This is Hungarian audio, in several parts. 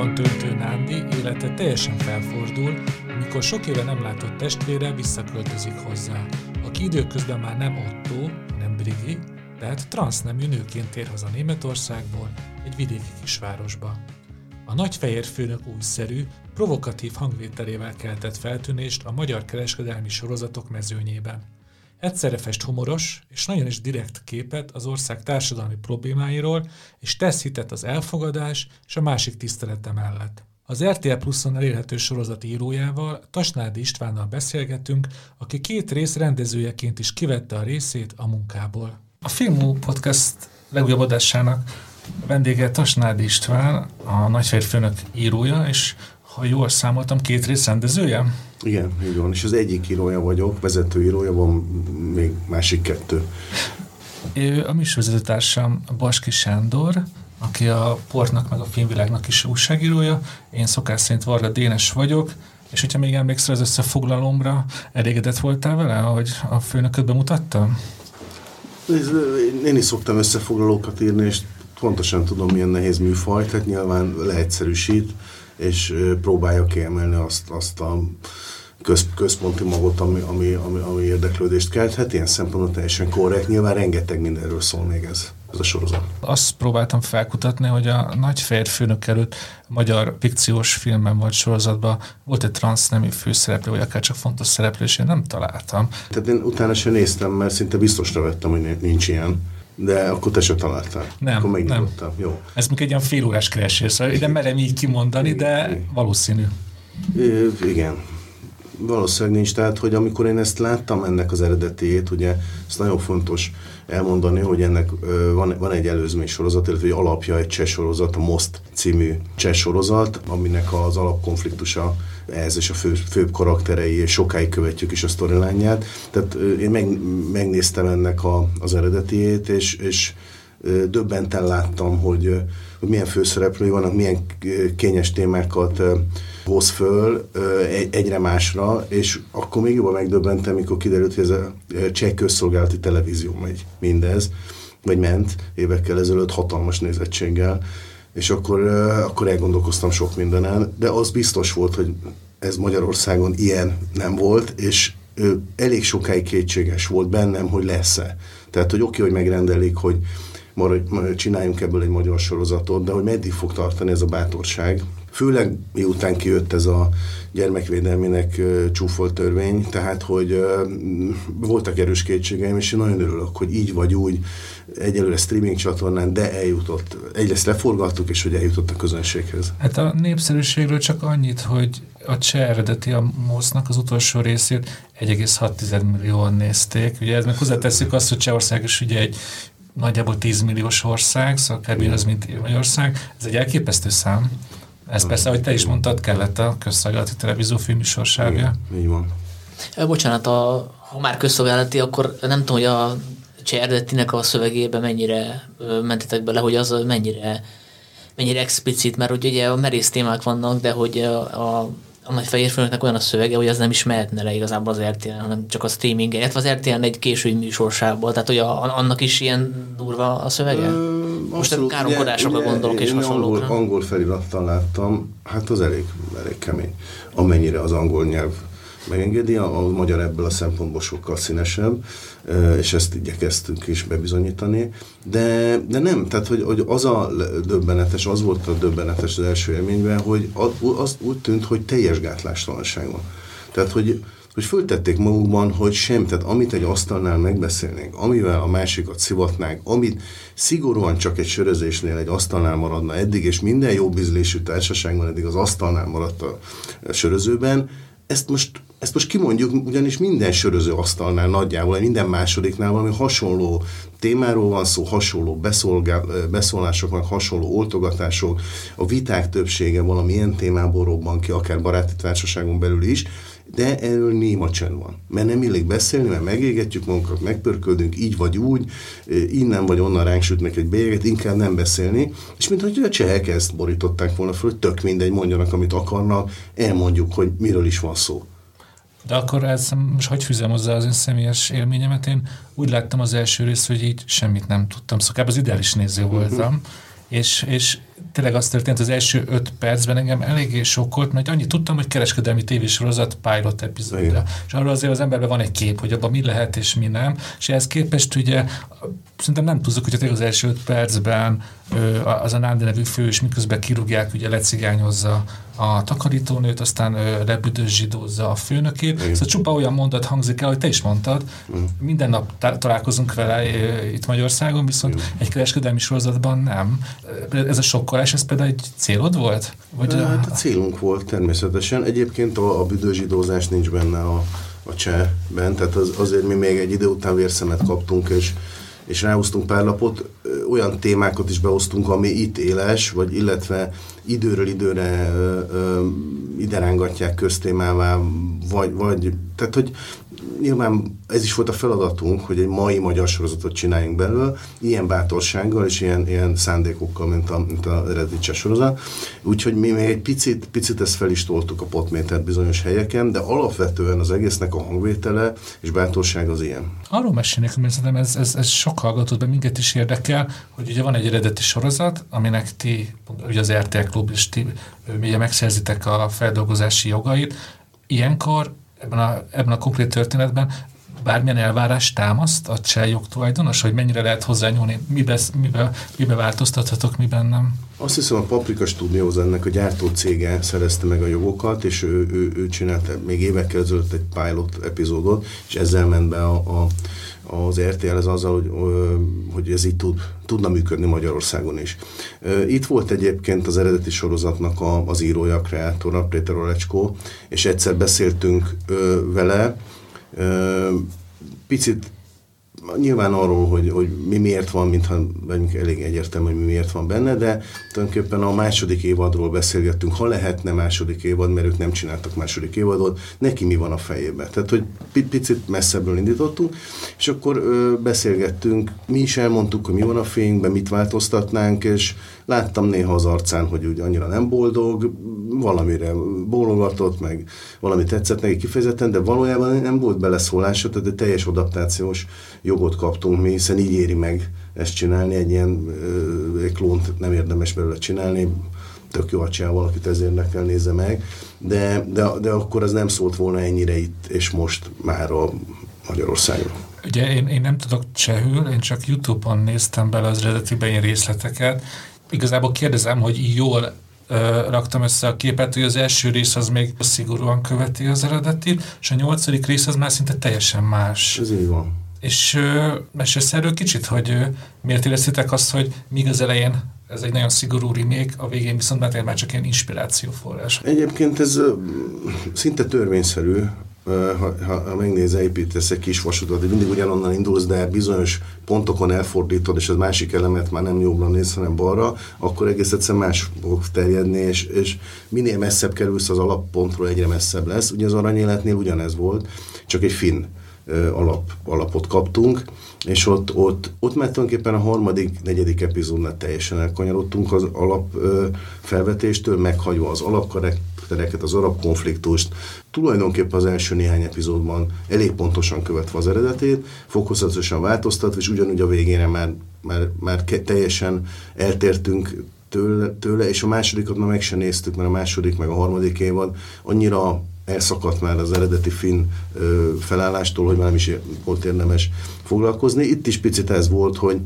életét a kocsmában töltő Nándi élete teljesen felfordul, amikor sok éve nem látott testvére visszaköltözik hozzá, aki időközben már nem Otto, hanem Brigi, tehát transznemű nőként tér haza Németországból, egy vidéki kisvárosba. A nagyfehér főnök újszerű, provokatív hangvételével keltett feltűnést a magyar kereskedelmi sorozatok mezőnyében. Egyszerre fest humoros és nagyon is direkt képet az ország társadalmi problémáiról, és tesz hitet az elfogadás és a másik tisztelete mellett. Az RTL Pluszon elérhető sorozat írójával, Tasnádi Istvánnal beszélgetünk, aki két rész rendezőjeként is kivette a részét a munkából. A Filmú Podcast legújabb adásának vendége Tasnádi István, a Nagyfehér Főnök írója, és ha jól számoltam, két rész rendezője? Igen, így van. És az egyik írója vagyok, vezető írója, van még másik kettő. Ő a műsorvezetőtársam Baski Sándor, aki a Portnak meg a Filmvilágnak is újságírója. Én szokás szerint Varga Dénes vagyok, és hogyha még emlékszel az összefoglalomra, elégedett voltál vele, ahogy a főnököt bemutattam? Én is szoktam összefoglalókat írni, és pontosan tudom, milyen nehéz műfaj, tehát nyilván leegyszerűsít, és próbálja kiemelni azt, azt a köz, központi magot, ami, ami, ami, ami érdeklődést kelthet. Ilyen szempontból teljesen korrekt. Nyilván rengeteg mindenről szól még ez, ez a sorozat. Azt próbáltam felkutatni, hogy a nagy férfőnök előtt magyar fikciós filmben vagy sorozatban volt egy transznemű főszereplő, vagy akár csak fontos szereplő, és én nem találtam. Tehát én utána sem néztem, mert szinte biztosra vettem, hogy nincs ilyen. De akkor te se találtál. Nem, akkor nem. Jó. Ez még egy ilyen félórás keresés, szóval ide merem így kimondani, de valószínű. É, igen. Valószínűleg nincs. Tehát, hogy amikor én ezt láttam, ennek az eredetiét, ugye, ez nagyon fontos elmondani, hogy ennek van, van egy előzmény sorozat, illetve egy alapja egy cseh sorozat, a Most című cseh sorozat, aminek az alapkonfliktusa ez és a fő, főbb karakterei, és sokáig követjük is a sztorilányját. Tehát én meg, megnéztem ennek a, az eredetiét, és, és döbbenten láttam, hogy, hogy milyen főszereplői vannak, milyen kényes témákat hoz föl egyre másra, és akkor még jobban megdöbbentem, mikor kiderült, hogy ez a cseh közszolgálati televízió megy mindez, vagy ment évekkel ezelőtt hatalmas nézettséggel, és akkor, akkor elgondolkoztam sok mindenen, de az biztos volt, hogy ez Magyarországon ilyen nem volt, és elég sokáig kétséges volt bennem, hogy lesz-e. Tehát, hogy oké, okay, hogy megrendelik, hogy maradj, csináljunk ebből egy magyar sorozatot, de hogy meddig fog tartani ez a bátorság. Főleg miután kijött ez a gyermekvédelmének uh, csúfolt törvény, tehát hogy voltak erős kétségeim, és én nagyon örülök, hogy így vagy úgy, egyelőre streaming csatornán, de eljutott. Egyrészt leforgattuk, és hogy eljutott a közönséghez. Hát a népszerűségről csak annyit, hogy a cseh eredeti a mosznak az utolsó részét 1,6 millióan nézték. Ugye ez meg hozzáteszük azt, hogy Csehország is ugye egy nagyjából 10 milliós ország, szóval kb. az, mint Magyarország. Ez egy elképesztő szám. Ez persze, ahogy te is mondtad, kellett a közszolgálati televíziófilm sorsága. Így van. Bocsánat, a, ha már közszolgálati, akkor nem tudom, hogy a Cserdettinek a szövegébe mennyire mentetek bele, hogy az mennyire, mennyire explicit, mert hogy ugye a merész témák vannak, de hogy a, a a nagy fehér olyan a szövege, hogy az nem is mehetne le igazából az RTL, hanem csak a streaming illetve az RTL egy késői műsorsából, tehát hogy a, annak is ilyen durva a szövege? Ö, Most a káromkodásokra gondolok és hasonlókra. Angol, angol felirattal láttam, hát az elég, elég kemény, amennyire az angol nyelv megengedi, a, a magyar ebből a szempontból sokkal színesebb, és ezt igyekeztünk is bebizonyítani, de, de nem, tehát hogy, hogy az a döbbenetes, az volt a döbbenetes az első élményben, hogy az úgy tűnt, hogy teljes gátlástalanság van. Tehát, hogy, hogy föltették magukban, hogy sem, tehát amit egy asztalnál megbeszélnénk, amivel a másikat szivatnánk, amit szigorúan csak egy sörözésnél egy asztalnál maradna eddig, és minden jó bizlésű társaságban eddig az asztalnál maradt a sörözőben, ezt most, ezt most kimondjuk, ugyanis minden söröző asztalnál nagyjából, minden másodiknál valami hasonló témáról van szó, hasonló beszólások, hasonló oltogatások, a viták többsége valamilyen témából robban ki, akár baráti társaságon belül is, de erről néma csend van. Mert nem illik beszélni, mert megégetjük magunkat, megpörköldünk, így vagy úgy, innen vagy onnan ránk sütnek egy bélyeget, inkább nem beszélni, és mint hogy a csehek ezt borították volna föl, hogy tök mindegy, mondjanak, amit akarnak, elmondjuk, hogy miről is van szó. De akkor ez most hogy fűzem hozzá az én személyes élményemet? Én úgy láttam az első részt, hogy így semmit nem tudtam, szóval az ideális néző voltam, és, és tényleg az történt az első öt percben engem eléggé sokkolt, mert annyit tudtam, hogy kereskedelmi tévésorozat pilot epizódja. És arról azért az emberben van egy kép, hogy abban mi lehet és mi nem. És ehhez képest ugye szerintem nem tudjuk, hogy az első öt percben az a Nándi nevű fős miközben kirúgják, ugye lecigányozza a takarítónőt, aztán lebüdös zsidózza a főnökét. Igen. Szóval csupa olyan mondat hangzik el, hogy te is mondtad, mm. minden nap találkozunk vele itt Magyarországon, viszont Igen. egy kereskedelmi sorozatban nem. Ez a sokkolás, ez például egy célod volt? Vagy hát a célunk volt természetesen. Egyébként a, a büdőzsidózás nincs benne a, a csehben, tehát az, azért mi még egy idő után vérszemet kaptunk, és és ráhoztunk pár lapot, olyan témákat is behoztunk, ami itt éles, vagy illetve időről időre ö, ö, ide rángatják köztémává, vagy, vagy tehát, hogy nyilván ez is volt a feladatunk, hogy egy mai magyar sorozatot csináljunk belőle, ilyen bátorsággal és ilyen, ilyen szándékokkal, mint a, mint a eredeti sorozat. Úgyhogy mi még egy picit, picit ezt fel is toltuk a potmétert bizonyos helyeken, de alapvetően az egésznek a hangvétele és bátorság az ilyen. Arról mesélnék, mert szerintem ez, ez, ez sok hallgatót, be minket is érdekel, hogy ugye van egy eredeti sorozat, aminek ti, ugye az RTL Klub és ti ugye megszerzitek a feldolgozási jogait, ilyenkor ebben a, ebben a konkrét történetben bármilyen elvárás támaszt a cseh jogtulajdonos, hogy mennyire lehet hozzányúlni, mibe, mibe, mibe változtathatok, miben nem? Azt hiszem a Paprika Studios ennek a gyártó cége szerezte meg a jogokat, és ő, ő, ő csinált még évekkel ezelőtt egy pilot epizódot, és ezzel ment be a, a, az RTL ez azzal, hogy, hogy ez így tud, tudna működni Magyarországon is. Itt volt egyébként az eredeti sorozatnak a, az írója, a kreátora, Péter Olecskó, és egyszer beszéltünk vele, picit nyilván arról, hogy, hogy mi miért van, mintha elég egyértelmű, hogy mi miért van benne, de tulajdonképpen a második évadról beszélgettünk, ha lehetne második évad, mert ők nem csináltak második évadot, neki mi van a fejében. Tehát, hogy picit messzebbről indítottunk, és akkor ö, beszélgettünk, mi is elmondtuk, hogy mi van a fényben, mit változtatnánk, és láttam néha az arcán, hogy úgy annyira nem boldog, valamire bólogatott, meg valami tetszett neki kifejezetten, de valójában nem volt beleszólása, tehát egy teljes adaptációs jogot kaptunk mi, hiszen így éri meg ezt csinálni, egy ilyen egy klónt nem érdemes belőle csinálni, tök jó, ha valakit ez érdekel, nézze meg, de, de, de akkor az nem szólt volna ennyire itt és most már a Magyarországon. Ugye én, én nem tudok csehül, én csak Youtube-on néztem bele az eredetiben ilyen részleteket. Igazából kérdezem, hogy jól raktam össze a képet, hogy az első rész az még szigorúan követi az eredetit, és a nyolcadik rész az már szinte teljesen más. Ez így van. És mesélsz erről kicsit, hogy miért éreztétek azt, hogy míg az elején ez egy nagyon szigorú remake, a végén viszont már, már csak ilyen inspirációforrás. Egyébként ez szinte törvényszerű, ha, ha, ha megnézel, építesz egy kis vasutat, mindig ugyanonnan indulsz, de bizonyos pontokon elfordítod, és az másik elemet már nem jobbra néz, hanem balra, akkor egész egyszerűen más fog terjedni, és, és minél messzebb kerülsz az alappontról, egyre messzebb lesz. Ugye az aranyéletnél ugyanez volt, csak egy finn alap, alapot kaptunk, és ott, ott, ott már tulajdonképpen a harmadik, negyedik epizódnál teljesen elkanyarodtunk az alap ö, felvetéstől, meghagyva az alapkaraktereket, az arab konfliktust, tulajdonképpen az első néhány epizódban elég pontosan követve az eredetét, fokozatosan változtatva, és ugyanúgy a végére már, már, már teljesen eltértünk tőle, tőle, és a másodikat már meg sem néztük, mert a második meg a harmadik évad annyira elszakadt már az eredeti finn ö, felállástól, hogy már nem is volt érdemes foglalkozni. Itt is picit ez volt, hogy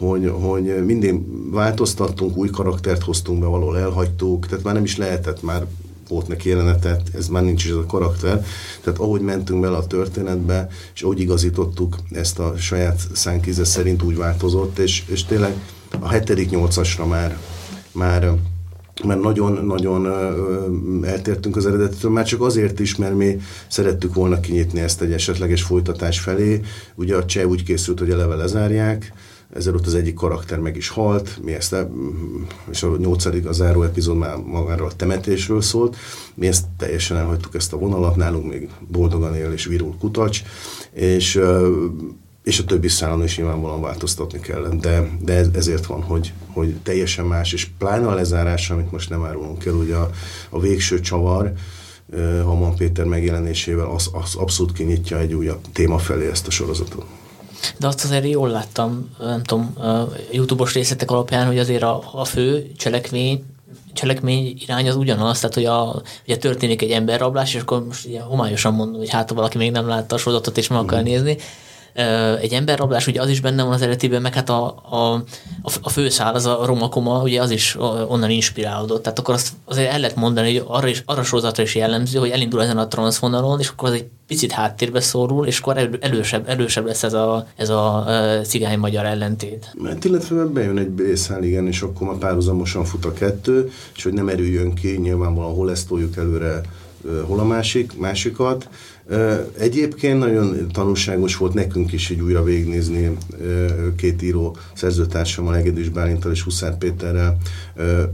hogy, hogy mindig változtattunk, új karaktert hoztunk be, valahol elhagytuk, tehát már nem is lehetett, már volt neki jelenetet, ez már nincs is ez a karakter. Tehát ahogy mentünk bele a történetbe, és ahogy igazítottuk ezt a saját szánkíze szerint úgy változott, és, és tényleg a hetedik nyolcasra már, már mert nagyon-nagyon eltértünk az eredetitől, már csak azért is, mert mi szerettük volna kinyitni ezt egy esetleges folytatás felé. Ugye a cseh úgy készült, hogy eleve lezárják, ezzel ott az egyik karakter meg is halt, mi ezt, és a nyolcadik, a záró epizód már magáról a temetésről szólt, mi ezt teljesen elhagytuk ezt a vonalat, nálunk még boldogan él és virul kutacs, és és a többi szálon is nyilvánvalóan változtatni kellett, de, de ezért van, hogy, hogy teljesen más, és pláne a lezárás, amit most nem árulunk el, ugye a, a végső csavar, Haman Péter megjelenésével az, az abszolút kinyitja egy újabb téma felé ezt a sorozatot. De azt azért jól láttam, nem tudom, YouTube-os részletek alapján, hogy azért a, a fő cselekmény cselekmény irány az ugyanaz, tehát hogy a, ugye történik egy emberrablás, és akkor most ugye homályosan mondom, hogy hát ha valaki még nem látta a sorozatot és meg akar nézni, egy emberrablás, ugye az is benne van az eredetiben, meg hát a, a, a főszál, az a romakoma, ugye az is onnan inspirálódott. Tehát akkor azt azért el lehet mondani, hogy arra, is, arra sorozatra is jellemző, hogy elindul ezen a transzvonalon, és akkor az egy picit háttérbe szorul, és akkor elősebb, elősebb lesz ez a, ez a cigány-magyar ellentét. Mert illetve bejön egy B-szál, igen, és akkor már párhuzamosan fut a kettő, és hogy nem erüljön ki, nyilvánvalóan hol ezt toljuk előre, hol a másik, másikat. Egyébként nagyon tanulságos volt nekünk is így újra végignézni két író szerzőtársammal, Egedűs Bálintal és Huszár Péterrel,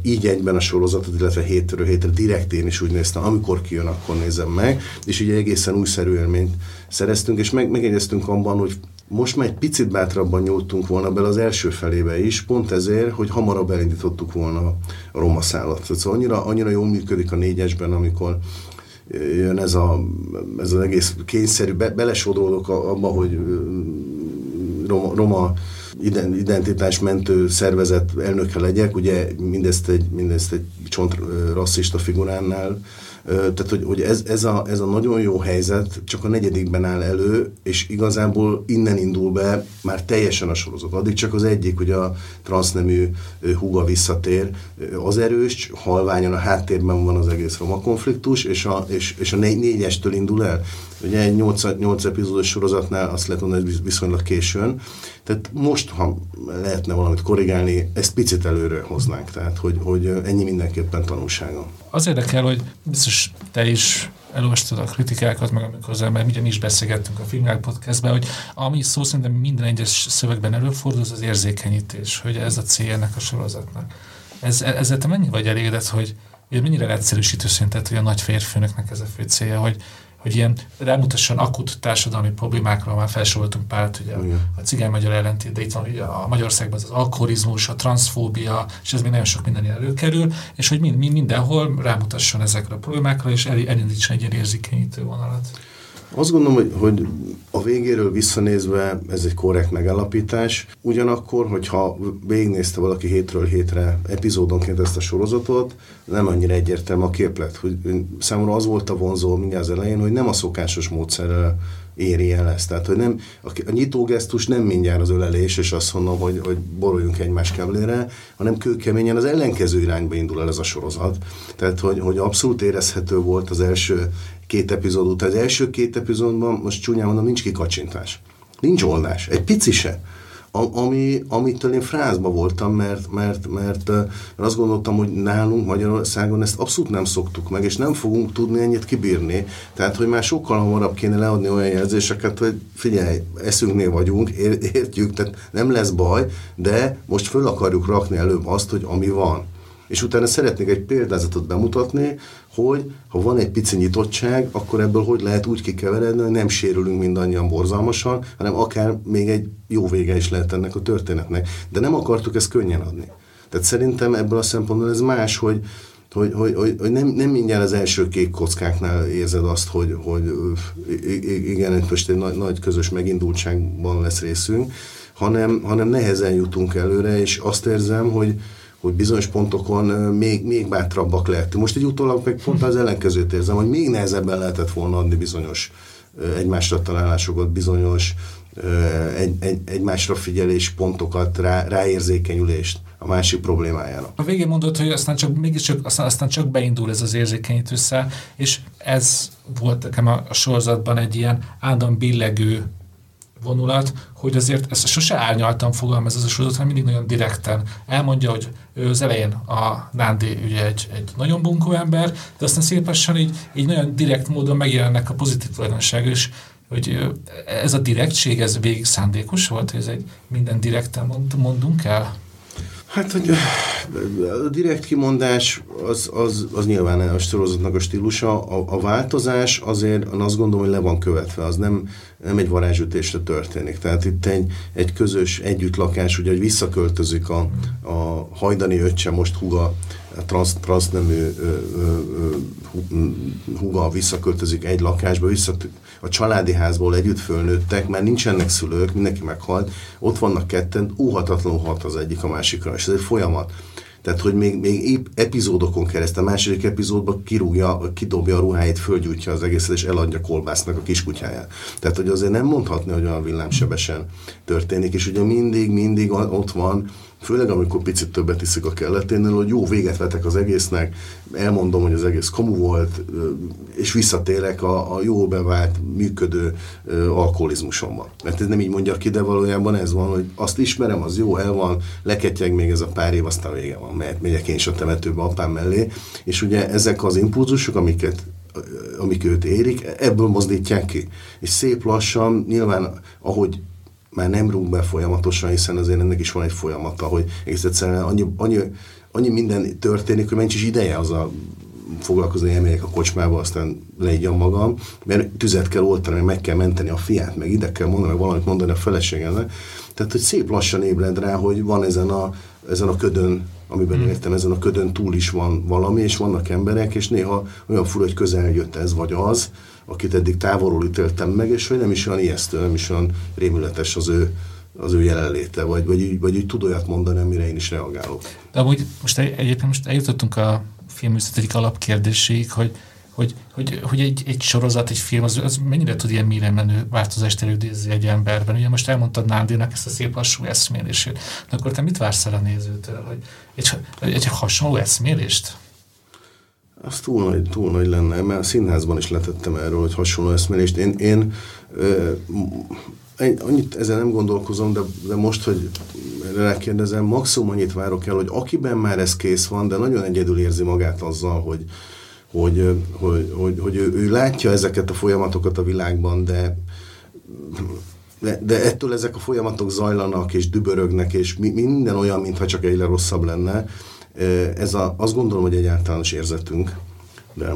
így egyben a sorozatot, illetve hétről hétre direkt én is úgy néztem, amikor kijön, akkor nézem meg, és így egészen újszerű élményt szereztünk, és meg, megegyeztünk abban, hogy most már egy picit bátrabban nyúltunk volna bele az első felébe is, pont ezért, hogy hamarabb elindítottuk volna a roma szállat. Szóval annyira, annyira jól működik a négyesben, amikor jön ez, a, ez az egész kényszerű, be, belesodródok abba, hogy roma, roma identitásmentő szervezet elnöke legyek, ugye mindezt egy, mindezt egy csont rasszista figuránál tehát, hogy, hogy ez, ez, a, ez a nagyon jó helyzet csak a negyedikben áll elő, és igazából innen indul be már teljesen a sorozat. Addig csak az egyik, hogy a transznemű húga visszatér, az erős, halványan a háttérben van az egész roma konfliktus, és a, és, és a négy, négyestől indul el. Ugye egy 8, 8 epizódos sorozatnál azt lehet mondani, hogy viszonylag későn. Tehát most, ha lehetne valamit korrigálni, ezt picit előre hoznánk. Tehát, hogy, hogy ennyi mindenképpen tanulsága. Az érdekel, hogy biztos te is elolvastad a kritikákat, meg amikor az ember, ugye mi is beszélgettünk a Filmák podcastben, hogy ami szó szerintem minden egyes szövegben előfordul, az érzékenyítés, hogy ez a cél ennek a sorozatnak. Ez, ezzel te mennyi vagy elégedett, hogy mennyire egyszerűsítő szintet, hogy a nagy férfőnöknek ez a fő célja, hogy hogy ilyen rámutasson akut társadalmi problémákra, már felsoroltunk párt, ugye a, a cigány-magyar ellentét, de itt van ugye a Magyarországban az alkoholizmus, a transzfóbia, és ez még nagyon sok minden előkerül, és hogy mind, mind, mindenhol rámutasson ezekre a problémákra, és el, elindítson egy ilyen érzékenyítő vonalat. Azt gondolom, hogy, hogy a végéről visszanézve ez egy korrekt megállapítás. Ugyanakkor, hogyha végignézte valaki hétről hétre epizódonként ezt a sorozatot, nem annyira egyértelmű a képlet. Hogy számomra az volt a vonzó mindjárt az elején, hogy nem a szokásos módszerrel éri el ezt. Tehát, hogy nem, a, a nyitógesztus nem mindjárt az ölelés, és azt mondom, hogy, hogy boruljunk egymás kemlére, hanem kőkeményen az ellenkező irányba indul el ez a sorozat. Tehát, hogy, hogy abszolút érezhető volt az első két epizód után. Az első két epizódban, most csúnyán mondom, nincs kikacsintás. Nincs oldás. Egy pici se. Ami, amitől én frázba voltam, mert, mert, mert, mert azt gondoltam, hogy nálunk Magyarországon ezt abszolút nem szoktuk meg, és nem fogunk tudni ennyit kibírni. Tehát, hogy már sokkal hamarabb kéne leadni olyan jelzéseket, hogy figyelj, eszünknél vagyunk, értjük, tehát nem lesz baj, de most föl akarjuk rakni előbb azt, hogy ami van. És utána szeretnék egy példázatot bemutatni, hogy ha van egy pici nyitottság, akkor ebből hogy lehet úgy kikeveredni, hogy nem sérülünk mindannyian borzalmasan, hanem akár még egy jó vége is lehet ennek a történetnek. De nem akartuk ezt könnyen adni. Tehát szerintem ebből a szempontból ez más, hogy, hogy, hogy, hogy, hogy nem, nem mindjárt az első kék kockáknál érzed azt, hogy, hogy igen, most egy nagy, nagy közös megindultságban lesz részünk, hanem, hanem nehezen jutunk előre, és azt érzem, hogy, hogy bizonyos pontokon még, még bátrabbak lehetünk. Most egy utólag meg pont az ellenkezőt érzem, hogy még nehezebben lehetett volna adni bizonyos egymásra találásokat, bizonyos egy, egy, egymásra figyelés pontokat, rá, ráérzékenyülést a másik problémájának. A végén mondod, hogy aztán csak, mégiscsak, aztán, aztán csak beindul ez az érzékenyítőszál, és ez volt nekem a, a sorozatban egy ilyen ádam billegő vonulat, hogy azért ezt sose árnyaltan fogalmaz ez a sorozat, hanem mindig nagyon direkten elmondja, hogy ő az elején a Nándi ugye egy, egy nagyon bunkó ember, de aztán szépen így, így nagyon direkt módon megjelennek a pozitív tulajdonság, és hogy ez a direktség, ez végig szándékos volt, hogy ez egy minden direkten mond, mondunk el? Hát, hogy a direkt kimondás az, az, az nyilván a sorozatnak a stílusa. A, a változás azért azt gondolom, hogy le van követve, az nem, nem egy varázsütésre történik. Tehát itt egy, egy közös együttlakás, ugye, hogy visszaköltözik a, a hajdani öccse, most huga transz, transznemű húga visszaköltözik egy lakásba, vissza, a családi házból együtt fölnőttek, mert nincsenek szülők, mindenki meghalt, ott vannak ketten, óhatatlanul hat az egyik a másikra, és ez egy folyamat. Tehát, hogy még, még épp epizódokon keresztül, a második epizódban kirúgja, kidobja a ruháit, fölgyújtja az egészet, és eladja kolbásznak a kiskutyáját. Tehát, hogy azért nem mondhatni, hogy olyan villámsebesen történik, és ugye mindig, mindig ott van, főleg amikor picit többet iszik a kelleténél, hogy jó, véget vetek az egésznek, elmondom, hogy az egész komu volt, és visszatérek a, a jó bevált, működő alkoholizmusomban. Mert ez nem így mondja ki, de valójában ez van, hogy azt ismerem, az jó, el van, leketyeg még ez a pár év, aztán vége van, mert megyek én is a temetőbe apám mellé, és ugye ezek az impulzusok, amiket amik őt érik, ebből mozdítják ki. És szép lassan, nyilván, ahogy már nem rúg be folyamatosan, hiszen azért ennek is van egy folyamata, hogy egész egyszerűen annyi, annyi, annyi minden történik, hogy mencs is ideje az a foglalkozni, elmegyek a kocsmába, aztán leígyam magam, mert tüzet kell oltani, meg meg kell menteni a fiát, meg ide kell mondani, meg valamit mondani a feleségemnek. Tehát, hogy szép lassan ébred rá, hogy van ezen a, ezen a ködön, amiben hmm. értem, ezen a ködön túl is van valami, és vannak emberek, és néha olyan fura, hogy közel jött ez vagy az, akit eddig távolról ítéltem meg, és hogy nem is olyan ijesztő, nem is olyan rémületes az ő, az ő jelenléte, vagy, vagy, vagy, vagy úgy tud olyat mondani, amire én is reagálok. De amúgy most egyébként most eljutottunk a filműszet egyik alapkérdéséig, hogy, hogy, hogy, hogy egy, egy sorozat, egy film, az, az mennyire tud ilyen mélyre menő változást előidézni egy emberben. Ugye most elmondtad Nándinak ezt a szép lassú eszmélését. De akkor te mit vársz el a nézőtől? Hogy egy, egy hasonló eszmélést? Az túl nagy, túl nagy lenne, mert a színházban is letettem erről, hogy hasonló eszmélést. Én, én ö, annyit ezzel nem gondolkozom, de, de most, hogy rákérdezem, maximum annyit várok el, hogy akiben már ez kész van, de nagyon egyedül érzi magát azzal, hogy, hogy, hogy, hogy, hogy ő, ő látja ezeket a folyamatokat a világban, de, de, de ettől ezek a folyamatok zajlanak, és dübörögnek, és mi, minden olyan, mintha csak egyre rosszabb lenne, ez a, azt gondolom, hogy egy általános érzetünk, de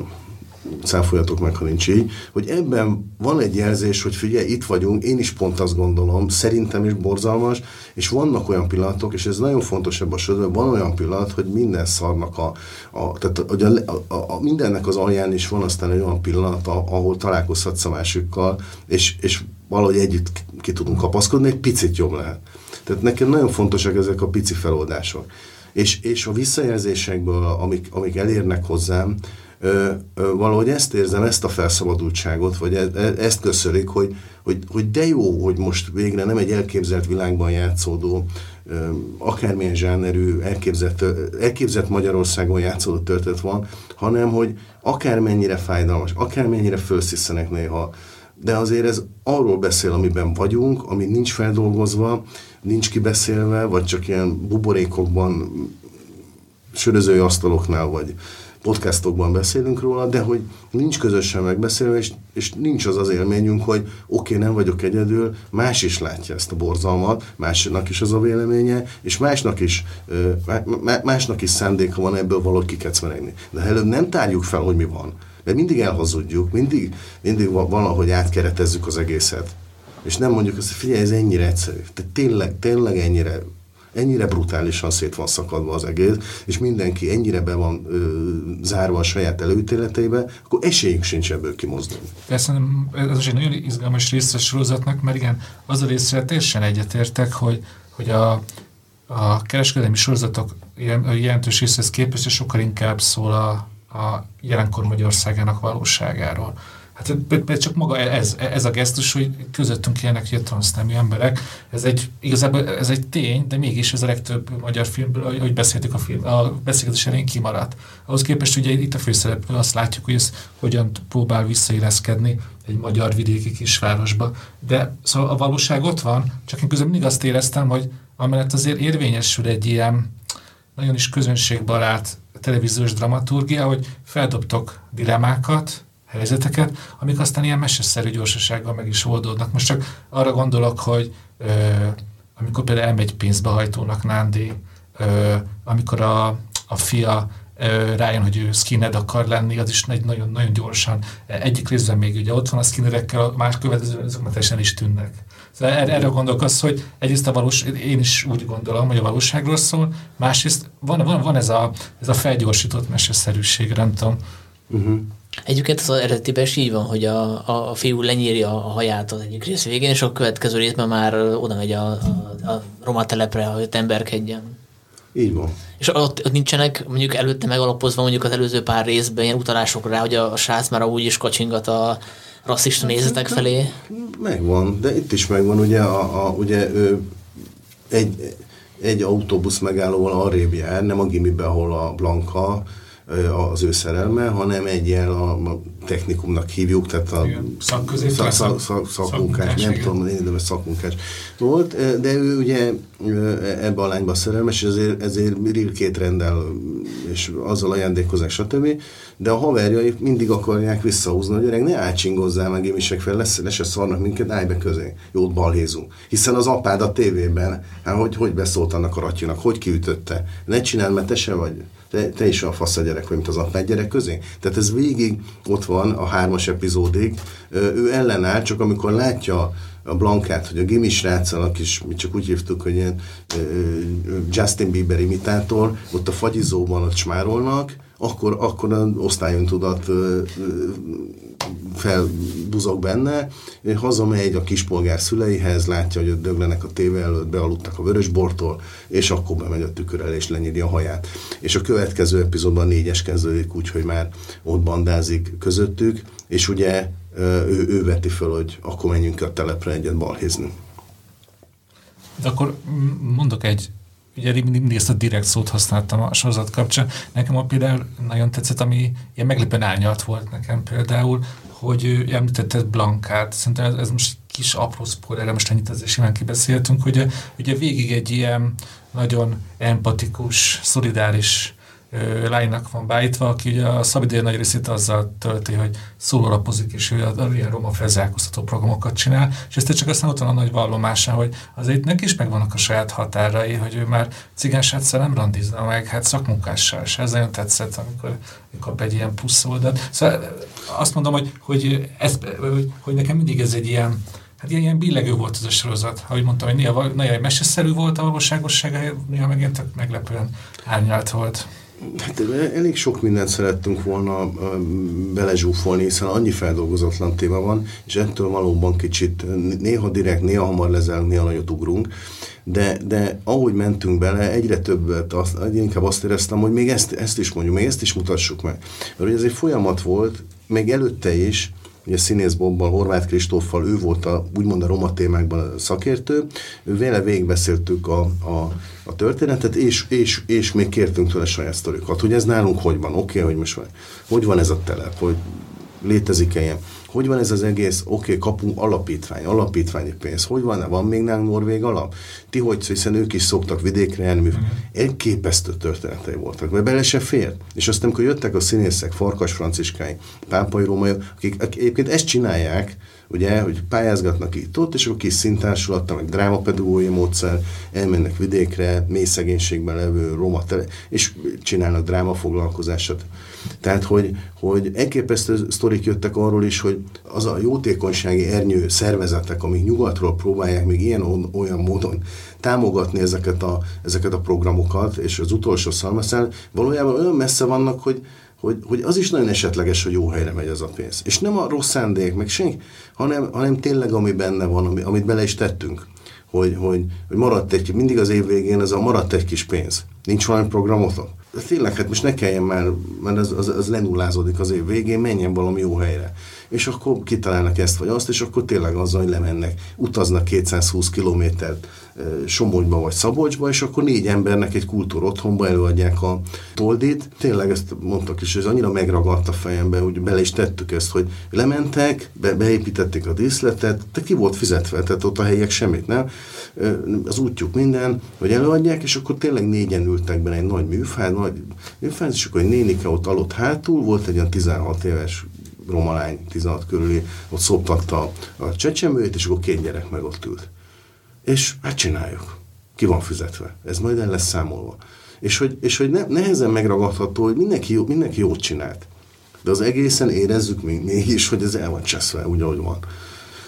száfoljatok meg, ha nincs így, hogy ebben van egy jelzés, hogy figyelj, itt vagyunk, én is pont azt gondolom, szerintem is borzalmas, és vannak olyan pillanatok, és ez nagyon fontos ebben a sorozatban, van olyan pillanat, hogy minden szarnak a, a tehát hogy a, a, a, mindennek az alján is van aztán egy olyan pillanat, ahol találkozhatsz a másikkal, és, és valahogy együtt ki tudunk kapaszkodni, egy picit jobb lehet. Tehát nekem nagyon fontosak ezek a pici feloldások és, és a visszajelzésekből, amik, amik elérnek hozzám, ö, ö, valahogy ezt érzem, ezt a felszabadultságot, vagy e, e, ezt köszörik, hogy, hogy, hogy de jó, hogy most végre nem egy elképzelt világban játszódó, ö, akármilyen zsánerű, elképzett, elképzett Magyarországon játszódó történet van, hanem hogy akármennyire fájdalmas, akármennyire felsziszenek néha, de azért ez arról beszél, amiben vagyunk, ami nincs feldolgozva, nincs kibeszélve, vagy csak ilyen buborékokban, sörözői asztaloknál, vagy podcastokban beszélünk róla, de hogy nincs közösen megbeszélve, és, és nincs az az élményünk, hogy oké, okay, nem vagyok egyedül, más is látja ezt a borzalmat, másnak is az a véleménye, és másnak is, másnak is szándéka van ebből valahogy kikecmeregni. De előbb nem tárjuk fel, hogy mi van, mert mindig elhazudjuk, mindig, mindig valahogy átkeretezzük az egészet. És nem mondjuk azt, figyelj, ez ennyire egyszerű. Tehát tényleg, tényleg ennyire ennyire brutálisan szét van szakadva az egész, és mindenki ennyire be van ö, zárva a saját előítéleteibe, akkor esélyünk sincs ebből kimozdulni. Persze, ez is egy nagyon izgalmas része a sorozatnak, mert igen, az a részre teljesen egyetértek, hogy, hogy a, a kereskedelmi sorozatok jelentős részhez képest sokkal inkább szól a, a jelenkor Magyarországának valóságáról. Hát csak maga ez, ez a gesztus, hogy közöttünk élnek a transznemű emberek, ez egy, igazából ez egy tény, de mégis ez a legtöbb magyar filmből, ahogy beszéltük a, film, a beszélgetés elején kimaradt. Ahhoz képest ugye itt a főszereplő azt látjuk, hogy ez hogyan próbál visszaéleszkedni egy magyar vidéki kisvárosba. De szóval a valóság ott van, csak én közben mindig azt éreztem, hogy amellett azért érvényesül egy ilyen nagyon is közönségbarát televíziós dramaturgia, hogy feldobtok dilemákat, helyzeteket, amik aztán ilyen meseszerű gyorsasággal meg is oldódnak. Most csak arra gondolok, hogy ö, amikor például elmegy pénzbehajtónak Nándi, ö, amikor a, a fia rájön, hogy ő skinhead akar lenni, az is nagyon-nagyon gyorsan. Egyik részben még ugye ott van a skinheadekkel, a más következő azok teljesen is tűnnek. Szóval erre, erre gondolkodsz, hogy egyrészt a valós, én is úgy gondolom, hogy a valóságról szól, másrészt van, van, van ez, a, ez a felgyorsított meseszerűség, nem tudom. Uh-huh. Egyébként az eredetiben is így van, hogy a, a, a fiú lenyírja a haját az egyik rész végén, és a következő részben már oda megy a, a, a roma telepre, hogy emberkedjen. Így van. És ott, ott nincsenek mondjuk előtte megalapozva mondjuk az előző pár részben ilyen utalások rá, hogy a, a srác már úgy is kacsingat a rasszista hát, nézetek felé? Megvan, de itt is megvan, ugye, a, a, ugye ő egy, egy autóbusz megállóval arrébb jár, nem a gimibe, ahol a Blanka, az ő szerelme, hanem egy ilyen a, a technikumnak hívjuk, tehát a szakközép, szak, szak, szak, szakmunkás, nem tudom, én de szakmunkás volt, de ő ugye ebbe a lányba szerelmes, és ezért, ezért rilkét rendel, és azzal ajándékozás, stb. De a haverjai mindig akarják visszahúzni, hogy öreg, ne ácsingozzál meg émisek fel, lesz, lesz szarnak minket, állj be közé, jót balhézunk. Hiszen az apád a tévében, hát hogy, hogy beszólt annak a ratyinak, hogy kiütötte, ne csináld, mert te se vagy te, te is a fasz a gyerek vagy, mint az apád gyerek közé. Tehát ez végig ott van a hármas epizódig. Ő ellenáll, csak amikor látja a Blankát, hogy a Gimi sráccal, aki is, mi csak úgy hívtuk, hogy ilyen Justin Bieber imitátor, ott a fagyizóban ott smárolnak, akkor, akkor az osztályon tudat felbuzog benne, hazamegy a kispolgár szüleihez, látja, hogy ott döglenek a tévé előtt, bealudtak a vörösbortól, és akkor bemegy a tükör elé, és lenyíri a haját. És a következő epizódban négyes kezdődik úgy, hogy már ott bandázik közöttük, és ugye ő, ő veti föl, hogy akkor menjünk a telepre egyet balhézni. De akkor mondok egy ugye mindig ezt a direkt szót használtam a sorozat kapcsán. Nekem a például nagyon tetszett, ami ilyen meglepően árnyalt volt nekem például, hogy említetted Blankát, szerintem ez, ez most kis apró spoiler, most ennyit azért simán kibeszéltünk, hogy ugye végig egy ilyen nagyon empatikus, szolidáris lánynak van beállítva, aki ugye a szabidő nagy részét azzal tölti, hogy szólólapozik, és ő a, ilyen roma felzárkóztató programokat csinál, és ezt csak aztán van a nagy vallomása, hogy azért neki is megvannak a saját határai, hogy ő már cigánsátszer nem randizna meg, hát szakmunkással, és ez nagyon tetszett, amikor kap egy ilyen puszoldat. Szóval azt mondom, hogy, hogy, ez, hogy, hogy nekem mindig ez egy ilyen, Hát ilyen, ilyen billegő volt az a sorozat. Ahogy mondtam, hogy néha, néha meseszerű volt a valóságossága, néha megint meglepően árnyalt volt. Hát elég sok mindent szerettünk volna belezsúfolni, hiszen annyi feldolgozatlan téma van, és ettől valóban kicsit néha direkt, néha hamar lezel, néha nagyot ugrunk, de, de ahogy mentünk bele, egyre többet, azt, inkább azt éreztem, hogy még ezt, ezt is mondjuk, még ezt is mutassuk meg. Mert ez egy folyamat volt, még előtte is, ugye színész Bobbal, Horváth Kristóffal, ő volt a, úgymond a roma témákban a szakértő, vele végigbeszéltük a, a, a történetet, és, és, és még kértünk tőle saját sztorikat, hogy ez nálunk hogy van, oké, okay, hogy most van, hogy van ez a telep, hogy létezik-e ilyen. Hogy van ez az egész, oké, okay, kapunk alapítvány, alapítványi pénz, hogy van, van még nálunk norvég alap? Ti hogy, hiszen ők is szoktak vidékre járni, mm. elképesztő történetei voltak, mert bele se fér. És aztán, amikor jöttek a színészek, Farkas Franciskái, Pápai Római, akik, akik egyébként ezt csinálják, ugye, hogy pályázgatnak itt ott, és akkor kis szintársulattal, meg drámapedagógiai módszer, elmennek vidékre, mély szegénységben levő roma tele, és csinálnak drámafoglalkozásot. Tehát, hogy, hogy elképesztő sztorik jöttek arról is, hogy az a jótékonysági ernyő szervezetek, amik nyugatról próbálják még ilyen olyan módon támogatni ezeket a, ezeket a programokat, és az utolsó szalmaszál valójában olyan messze vannak, hogy, hogy, hogy az is nagyon esetleges, hogy jó helyre megy az a pénz. És nem a rossz szándék, meg senki, hanem, hanem tényleg ami benne van, ami, amit bele is tettünk. Hogy, hogy, hogy maradt egy, mindig az év végén ez a maradt egy kis pénz. Nincs valami programotok? Tényleg, hát most ne kelljen már, mert az, az, az lenullázódik az év végén, menjen valami jó helyre és akkor kitalálnak ezt vagy azt, és akkor tényleg azzal, hogy lemennek, utaznak 220 kilométert Somogyba vagy Szabolcsba, és akkor négy embernek egy kultúr otthonba előadják a toldit. Tényleg ezt mondtak is, ez annyira megragadt a fejembe, hogy bele is tettük ezt, hogy lementek, be, beépítették a díszletet, de ki volt fizetve, tehát ott a helyek semmit nem. Az útjuk minden, hogy előadják, és akkor tényleg négyen ültek benne egy nagy műfád, nagy műfád, és akkor egy nénike ott aludt hátul, volt egy olyan 16 éves romalány 16 körüli, ott szoptatta a csecsemőjét, és akkor két gyerek meg ott ült. És hát csináljuk. Ki van fizetve. Ez majd el lesz számolva. és hogy, és hogy ne, nehezen megragadható, hogy mindenki, jó, mindenki jót csinált. De az egészen érezzük még, mégis, hogy ez el van cseszve, úgy, ahogy van.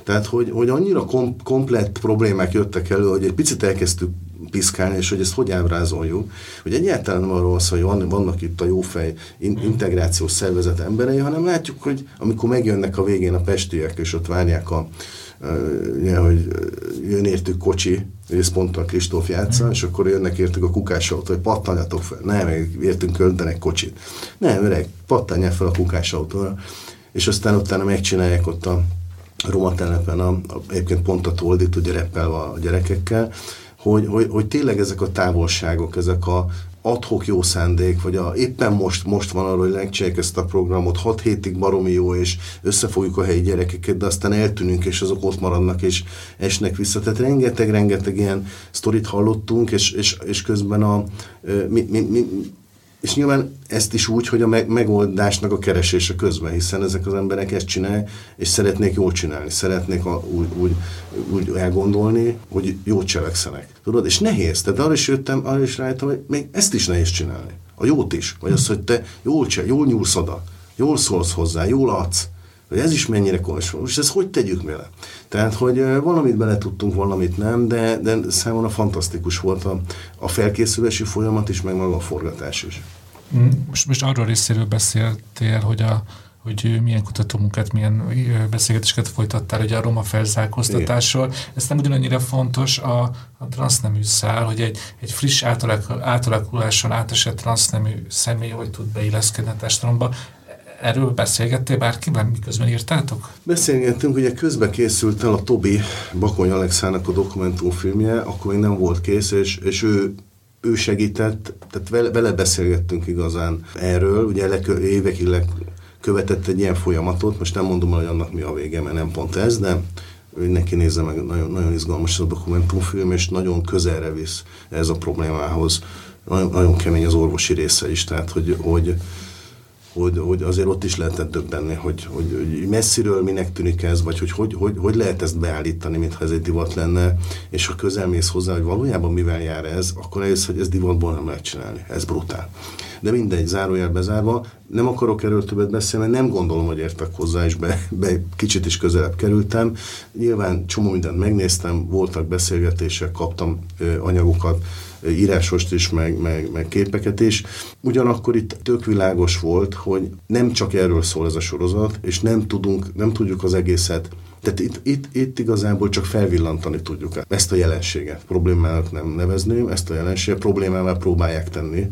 Tehát, hogy, hogy annyira kom, komplett problémák jöttek elő, hogy egy picit elkezdtük piszkálni, és hogy ezt hogy ábrázoljuk, hogy egyáltalán nem arról szól, hogy van, vannak itt a jófej integrációs szervezet emberei, hanem látjuk, hogy amikor megjönnek a végén a pestiek, és ott várják a, ugye, hogy jön értük kocsi, és pont a Kristóf játsza, és akkor jönnek értük a kukásautó, hogy pattanjatok fel. Nem, értünk költenek kocsit. Nem, öreg, pattanjál fel a kukásautóra. És aztán utána megcsinálják ott a roma telepen, a, a, egyébként pont a toldit, ugye reppelve a gyerekekkel, hogy, hogy, hogy tényleg ezek a távolságok, ezek a adhok jó szándék, vagy a, éppen most, most van arra, hogy megcsinálják ezt a programot, 6 hétig baromi jó, és összefogjuk a helyi gyerekeket, de aztán eltűnünk, és azok ott maradnak, és esnek vissza. Tehát rengeteg-rengeteg ilyen sztorit hallottunk, és, és, és közben a, mi, mi, mi, és nyilván ezt is úgy, hogy a megoldásnak a keresése közben, hiszen ezek az emberek ezt csinálják, és szeretnék jól csinálni, szeretnék a, úgy, úgy, úgy elgondolni, hogy jót cselekszenek. Tudod, és nehéz. Tehát arra is jöttem, arra is rájöttem, hogy még ezt is nehéz csinálni. A jót is. Vagy az, hogy te jól csinál, jól nyúlsz oda, jól szólsz hozzá, jól adsz. Hogy ez is mennyire komoly. És ezt hogy tegyük vele? Tehát, hogy valamit bele tudtunk, valamit nem, de, de számomra fantasztikus volt a, a felkészülési folyamat is, meg maga a forgatás is. Mm, most, most arról részéről beszéltél, hogy a, hogy milyen kutatómunkát, milyen beszélgetéseket folytattál ugye a roma felzárkóztatásról. Ez nem ugyanannyira fontos a, a transznemű szál, hogy egy, egy friss átalakuláson átesett transznemű személy hogy tud beilleszkedni a társadalomba. Erről beszélgettél bárkivel, miközben írtátok? Beszélgettünk, ugye közben készült el a Tobi Bakony Alexának a dokumentumfilmje, akkor még nem volt kész, és, és ő ő segített, tehát vele, vele beszélgettünk igazán erről, ugye lekö, évekig le, követett egy ilyen folyamatot, most nem mondom, hogy annak mi a vége, mert nem pont ez, de neki nézze meg, nagyon, nagyon izgalmas a dokumentumfilm, és nagyon közelre visz ez a problémához. Nagyon, nagyon kemény az orvosi része is, tehát hogy, hogy hogy, hogy azért ott is lehetett döbbenni, hogy, hogy, hogy messziről minek tűnik ez, vagy hogy hogy, hogy hogy lehet ezt beállítani, mintha ez egy divat lenne, és ha közelmész hozzá, hogy valójában mivel jár ez, akkor ez, hogy ez divatból nem lehet csinálni. Ez brutál. De mindegy, zárójel bezárva, nem akarok erről többet beszélni, mert nem gondolom, hogy értek hozzá, és be, be kicsit is közelebb kerültem. Nyilván csomó mindent megnéztem, voltak beszélgetések, kaptam ö, anyagokat, írásost is, meg, meg, meg képeket is. Ugyanakkor itt tök világos volt, hogy nem csak erről szól ez a sorozat, és nem tudunk, nem tudjuk az egészet tehát itt, itt, itt igazából csak felvillantani tudjuk ezt a jelenséget. Problémának nem nevezném, ezt a jelenséget problémával próbálják tenni.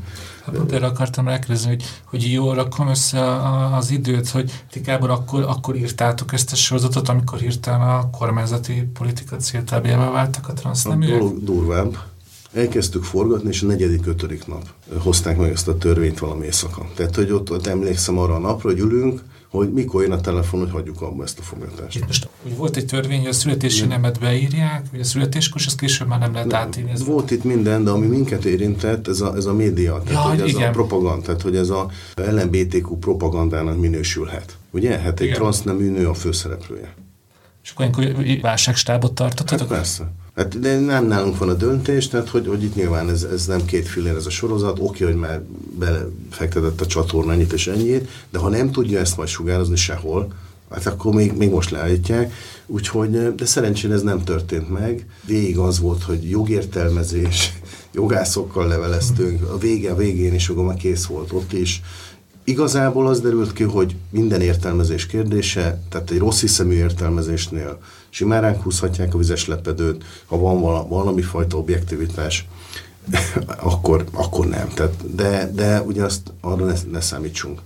Hát pont erre akartam rákérdezni, hogy, hogy jól rakom össze az időt, hogy ti Gábor akkor, akkor írtátok ezt a sorozatot, amikor hirtelen a kormányzati politika céltábjává váltak a transzneműek? Durvább. Elkezdtük forgatni, és a negyedik, ötödik nap hozták meg ezt a törvényt valami éjszaka. Tehát, hogy ott, ott emlékszem arra a napra, hogy ülünk, hogy mikor jön a telefon, hogy hagyjuk abba ezt a forgatást. Itt most hogy volt egy törvény, hogy a születési Igen. nemet beírják, hogy a születéskor, ezt később már nem lehet átírni. Ez volt itt minden, de ami minket érintett, ez a, ez a média, tehát ja, hogy ez igen. a propaganda, tehát hogy ez a LMBTQ propagandának minősülhet. Ugye? Hát egy transznemű nő a főszereplője. És akkor ilyenkor válságstábot tartottatok? Hát persze. Hát de nem nálunk van a döntés, tehát hogy, hogy itt nyilván ez, ez nem két fillér ez a sorozat, oké, hogy már belefektetett a csatorna ennyit és ennyit, de ha nem tudja ezt majd sugározni sehol, hát akkor még, még most leállítják. Úgyhogy, de szerencsére ez nem történt meg. Végig az volt, hogy jogértelmezés, jogászokkal leveleztünk, a vége, a végén is akkor már kész volt ott is. Igazából az derült ki, hogy minden értelmezés kérdése, tehát egy rossz hiszemű értelmezésnél simán ránk húzhatják a vizes lepedőt, ha van valami fajta objektivitás, akkor, akkor nem. Tehát, de, de ugye azt arra ne, ne számítsunk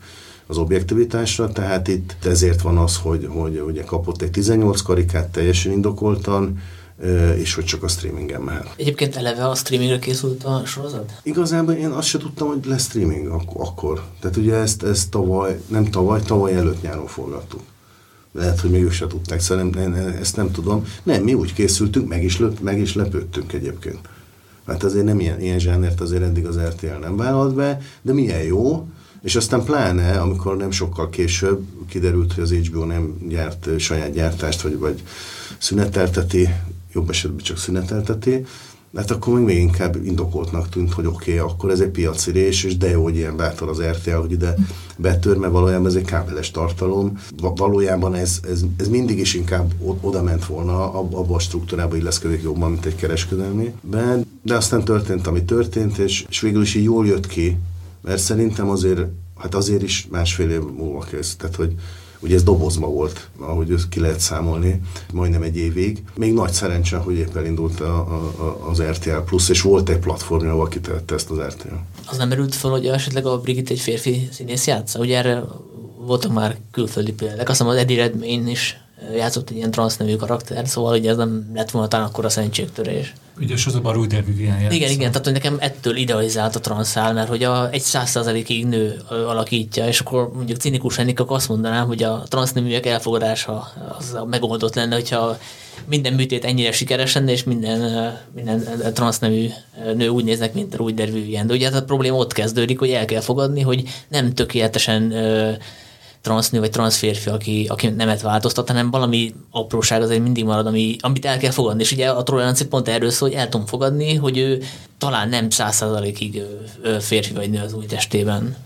az objektivitásra, tehát itt ezért van az, hogy, hogy ugye kapott egy 18 karikát teljesen indokoltan, és hogy csak a streamingen mehet. Egyébként eleve a streamingre készült a sorozat? Igazából én azt se tudtam, hogy lesz streaming ak- akkor. Tehát ugye ezt, ezt tavaly, nem tavaly, tavaly előtt nyáron forgattuk. Lehet, hogy még ők se tudták, nem, ezt nem tudom. Nem, mi úgy készültünk, meg is, löp, meg is lepődtünk egyébként. Hát azért nem ilyen, ilyen zsánert azért eddig az RTL nem vállalt be, de milyen jó, és aztán pláne, amikor nem sokkal később kiderült, hogy az HBO nem gyárt saját gyártást, vagy, vagy szünetelteti, jobb esetben csak szünetelteti, Hát akkor még, még inkább indokoltnak tűnt, hogy oké, okay, akkor ez egy piaci rés, és de jó, hogy ilyen bátor az RTL, hogy ide betör, mert valójában ez egy kábeles tartalom. Valójában ez, ez, ez mindig is inkább oda ment volna, abba a struktúrába illeszkedik jobban, mint egy kereskedelmi. De, de aztán történt, ami történt, és, és végül is így jól jött ki, mert szerintem azért, hát azért is másfél év múlva kész. Tehát, hogy Ugye ez dobozma volt, ahogy ezt ki lehet számolni, majdnem egy évig. Még nagy szerencse, hogy épp elindult a, a, az RTL Plus, és volt egy platformja, ahol kitette ezt az RTL. Az nem merült fel, hogy esetleg a Brigitte egy férfi színész játsza? Ugye erre voltak már külföldi példák. Azt hiszem az Eddie Redmayne is játszott egy ilyen transz karakter, szóval ugye ez nem lett volna talán akkor a szentségtörés. Ugye az a Rúj Vivian játszott. Igen, igen, tehát hogy nekem ettől idealizált a transzál, mert hogy a, egy száz százalékig nő alakítja, és akkor mondjuk cinikus lennék, akkor azt mondanám, hogy a transzneműek elfogadása az a megoldott lenne, hogyha minden műtét ennyire sikeres lenne, és minden, minden transznemű nő úgy néznek, mint Rúj Vivian. De ugye hát a probléma ott kezdődik, hogy el kell fogadni, hogy nem tökéletesen transznő vagy transzférfi, aki, aki nemet változtat, hanem valami apróság azért mindig marad, ami, amit el kell fogadni. És ugye a tolerancia pont erről szól, hogy el tudom fogadni, hogy ő talán nem százalékig férfi vagy nő az új testében.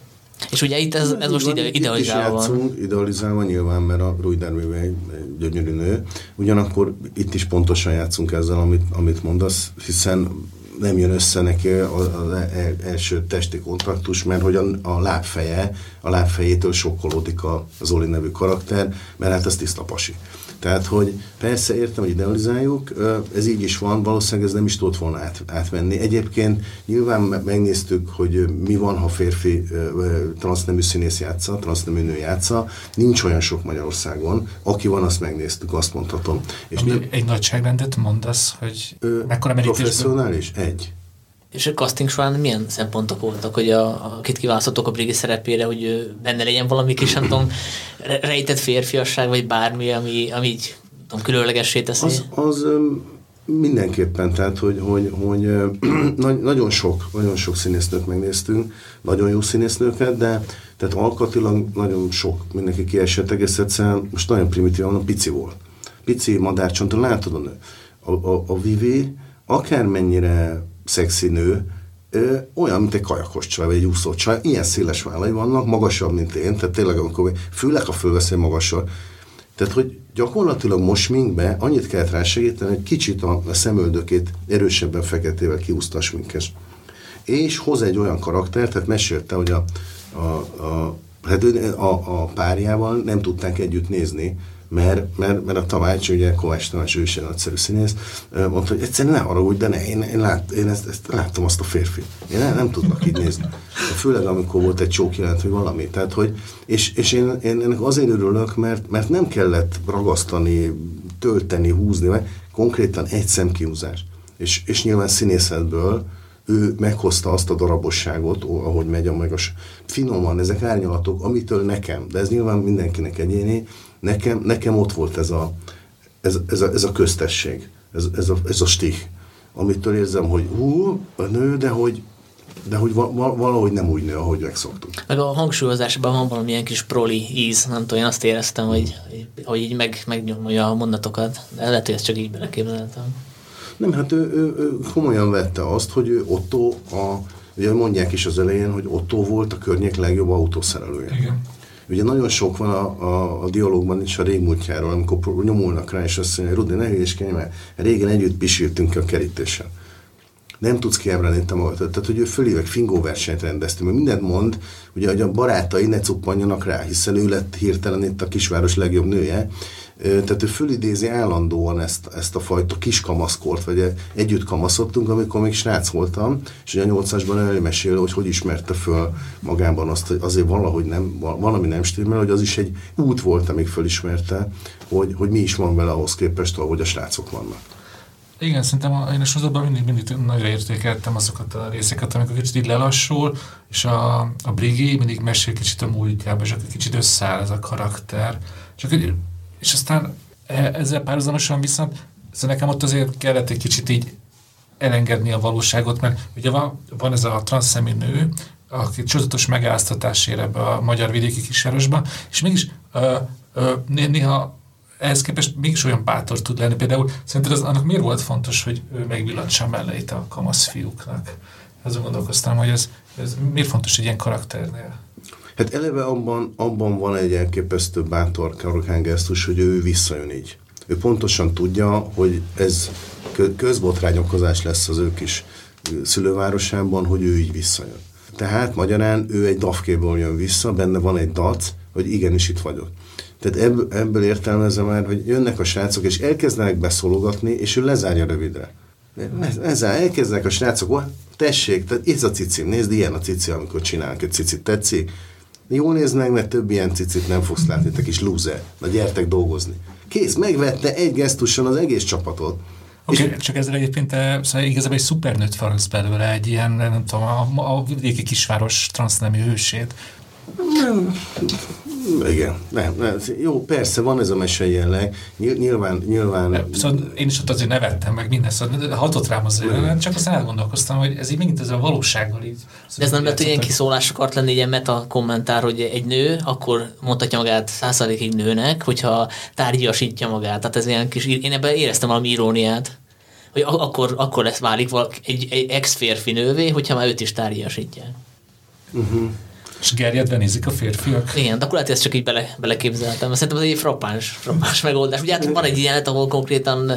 És ugye itt ez, ez most ide, idealizálva van. idealizálva nyilván, mert a Rui egy gyönyörű nő. Ugyanakkor itt is pontosan játszunk ezzel, amit, amit mondasz, hiszen nem jön össze neki az e- első testi kontaktus, mert hogy a, a lábfeje, a lábfejétől sokkolódik a Zoli nevű karakter, mert hát ez tiszta pasi. Tehát, hogy persze értem, hogy idealizáljuk, ez így is van, valószínűleg ez nem is tudott volna át, átvenni. Egyébként nyilván megnéztük, hogy mi van, ha férfi transznemű színész játsza, transznemű nő játsza. Nincs olyan sok Magyarországon. Aki van, azt megnéztük, azt mondhatom. És mi, egy nagyságrendet mondasz, hogy mekkora merítésben? Professzionális? Egy. És a casting során milyen szempontok voltak, hogy a, akit kiválasztottok a Brigi szerepére, hogy benne legyen valami kis, nem tudom, rejtett férfiasság, vagy bármi, ami, ami így tudom, különlegessé teszi? Az, az mindenképpen, tehát, hogy, hogy, hogy nagyon sok, nagyon sok színésznőt megnéztünk, nagyon jó színésznőket, de tehát alkatilag nagyon sok, mindenki kiesett egész egyszerűen, most nagyon primitív, mondom, pici volt. Pici madárcsonton, látod a nő. A, a, a Vivi akármennyire szexi nő, olyan, mint egy kajakos csaj, vagy egy úszó csaj, ilyen széles vállai vannak, magasabb, mint én, tehát tényleg amikor főleg, ha fölveszi magasabb, tehát, hogy gyakorlatilag most minkbe annyit kellett rá segíteni, hogy kicsit a, a szemöldökét erősebben feketével kiúszta a sminkes. És hoz egy olyan karaktert, tehát mesélte, hogy a, a, a, hát a, a párjával nem tudták együtt nézni, mert, mert, mert a Tamács, ugye Kovács Tamács, ő is egy nagyszerű színész, mondta, hogy egyszerűen ne arra de ne, én, én, lát, én ezt, ezt, láttam azt a férfi. Én nem, nem tudnak így nézni. Főleg amikor volt egy csók jelent, vagy valami. Tehát, hogy, és, és én, én ennek azért örülök, mert, mert nem kellett ragasztani, tölteni, húzni, mert konkrétan egy szemkihúzás. És, és nyilván színészetből ő meghozta azt a darabosságot, ahogy megy a meg a finoman, ezek árnyalatok, amitől nekem, de ez nyilván mindenkinek egyéni, nekem, nekem ott volt ez a, ez, ez a, ez a köztesség, ez, ez, a, ez a stih, amitől érzem, hogy hú, a nő, de hogy, de hogy valahogy nem úgy nő, ahogy megszoktuk. Meg a hangsúlyozásban van valamilyen kis proli íz, nem tudom, én azt éreztem, hogy, hogy így meg, megnyomja a mondatokat, de lehet, hogy ezt csak így beleképzeltem. Nem, hát ő, ő, ő komolyan vette azt, hogy ő Otto, a, ugye mondják is az elején, hogy Otto volt a környék legjobb autószerelője. Igen. Ugye nagyon sok van a, a, a dialógban is a régmúltjáról, amikor nyomulnak rá, és azt mondja, Rudi, ne hülyéskedj, mert régen együtt pisírtünk a kerítésen. Nem tudsz kiemelni te magad. Tehát, hogy ő fölívek fingó versenyt rendeztünk, mert mindent mond, ugye, hogy a barátai ne cuppanjanak rá, hiszen ő lett hirtelen itt a kisváros legjobb nője, tehát ő fölidézi állandóan ezt, ezt a fajta kis kamaszkort, vagy együtt kamaszodtunk, amikor még srác voltam, és ugye a nyolcasban elmesél, hogy hogy ismerte föl magában azt, hogy azért valahogy nem, valami nem stimmel, hogy az is egy út volt, amíg fölismerte, hogy, hogy mi is van vele ahhoz képest, ahogy a srácok vannak. Igen, szerintem én a sorozatban mindig, mindig nagyra értékeltem azokat a részeket, amikor kicsit így lelassul, és a, a Brigi mindig mesél kicsit a múltjába, és akkor kicsit összeáll ez a karakter. Csak és aztán e, ezzel párhuzamosan viszont szóval nekem ott azért kellett egy kicsit így elengedni a valóságot, mert ugye van, van ez a transzszemű nő, aki csodatos megálláztatás ebbe a magyar vidéki kisvárosba, és mégis ö, ö, néha ehhez képest mégis olyan bátor tud lenni. Például szerinted az, annak miért volt fontos, hogy ő megvillantsa melleit a kamasz fiúknak? Azon gondolkoztam, hogy ez, ez miért fontos egy ilyen karakternél? Hát eleve abban, abban van egy elképesztő bátor karokán gesztus, hogy ő visszajön így. Ő pontosan tudja, hogy ez közbotrányokozás lesz az ő kis szülővárosában, hogy ő így visszajön. Tehát magyarán ő egy dafkéből jön vissza, benne van egy dac, hogy igenis itt vagyok. Tehát ebből, ebből értelmezem már, hogy jönnek a srácok, és elkezdenek beszólogatni, és ő lezárja rövidre. Ezzel elkezdenek a srácok, tessék, tehát ez a cici, nézd, ilyen a cici, amikor csinálnak egy cicit, tetszik? Jól néznek, mert több ilyen cicit nem fogsz látni, te kis loser. Na gyertek dolgozni. Kész, megvette egy gesztuson az egész csapatot. Okay, csak ezzel egyébként eh, szóval igazából egy szupernőt faragsz belőle, egy ilyen, nem tudom, a, a vidéki kisváros transznemű hősét. Nem, igen, nem, nem, jó, persze, van ez a mese jelleg, nyilván, nyilván... Szóval én is ott azért nevettem meg minden, szóval hatott rám az jelenet, csak azt elgondolkoztam, hogy ez így megint ez a valósággal így... De ez nem lett, hogy ilyen kiszólás akart lenni, ilyen meta kommentár, hogy egy nő, akkor mondhatja magát százszerékig nőnek, hogyha tárgyasítja magát. Tehát ez ilyen kis, én ebben éreztem valami iróniát hogy akkor, akkor lesz válik egy, egy ex-férfi nővé, hogyha már őt is tárgyasítják. Uh-huh. És gerjedve nézik a férfiak. Igen, de akkor lehet, ezt csak így bele, beleképzeltem. Szerintem ez egy frappáns, frappáns megoldás. Ugye hát van egy ilyen, ahol konkrétan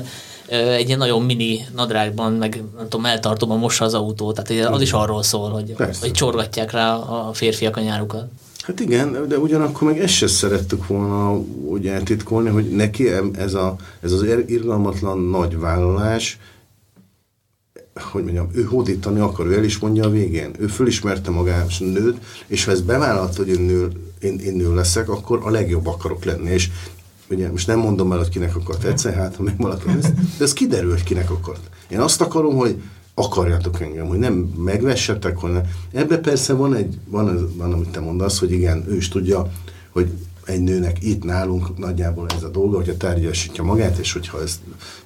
egy ilyen nagyon mini nadrágban, meg nem tudom, eltartóban mossa az autó. Tehát az is arról szól, hogy, hogy csorgatják rá a férfiak a nyárukat. Hát igen, de ugyanakkor meg ezt se szerettük volna úgy eltitkolni, hogy neki ez, a, ez az irgalmatlan nagy vállalás, hogy mondjam, ő hódítani akar, ő el is mondja a végén. Ő fölismerte magát nőt, és ha ez bevállalt, hogy én nő, én, én nő leszek, akkor a legjobb akarok lenni. És ugye most nem mondom el, hogy kinek akar tetszeni, hát ha még valaki ezt, de ez kiderül, hogy kinek akart. Én azt akarom, hogy akarjátok engem, hogy nem megvessetek, hanem ebbe persze van egy, van, van, amit te mondasz, hogy igen, ő is tudja, hogy egy nőnek itt nálunk nagyjából ez a dolga, hogyha tárgyasítja magát, és hogyha ezt,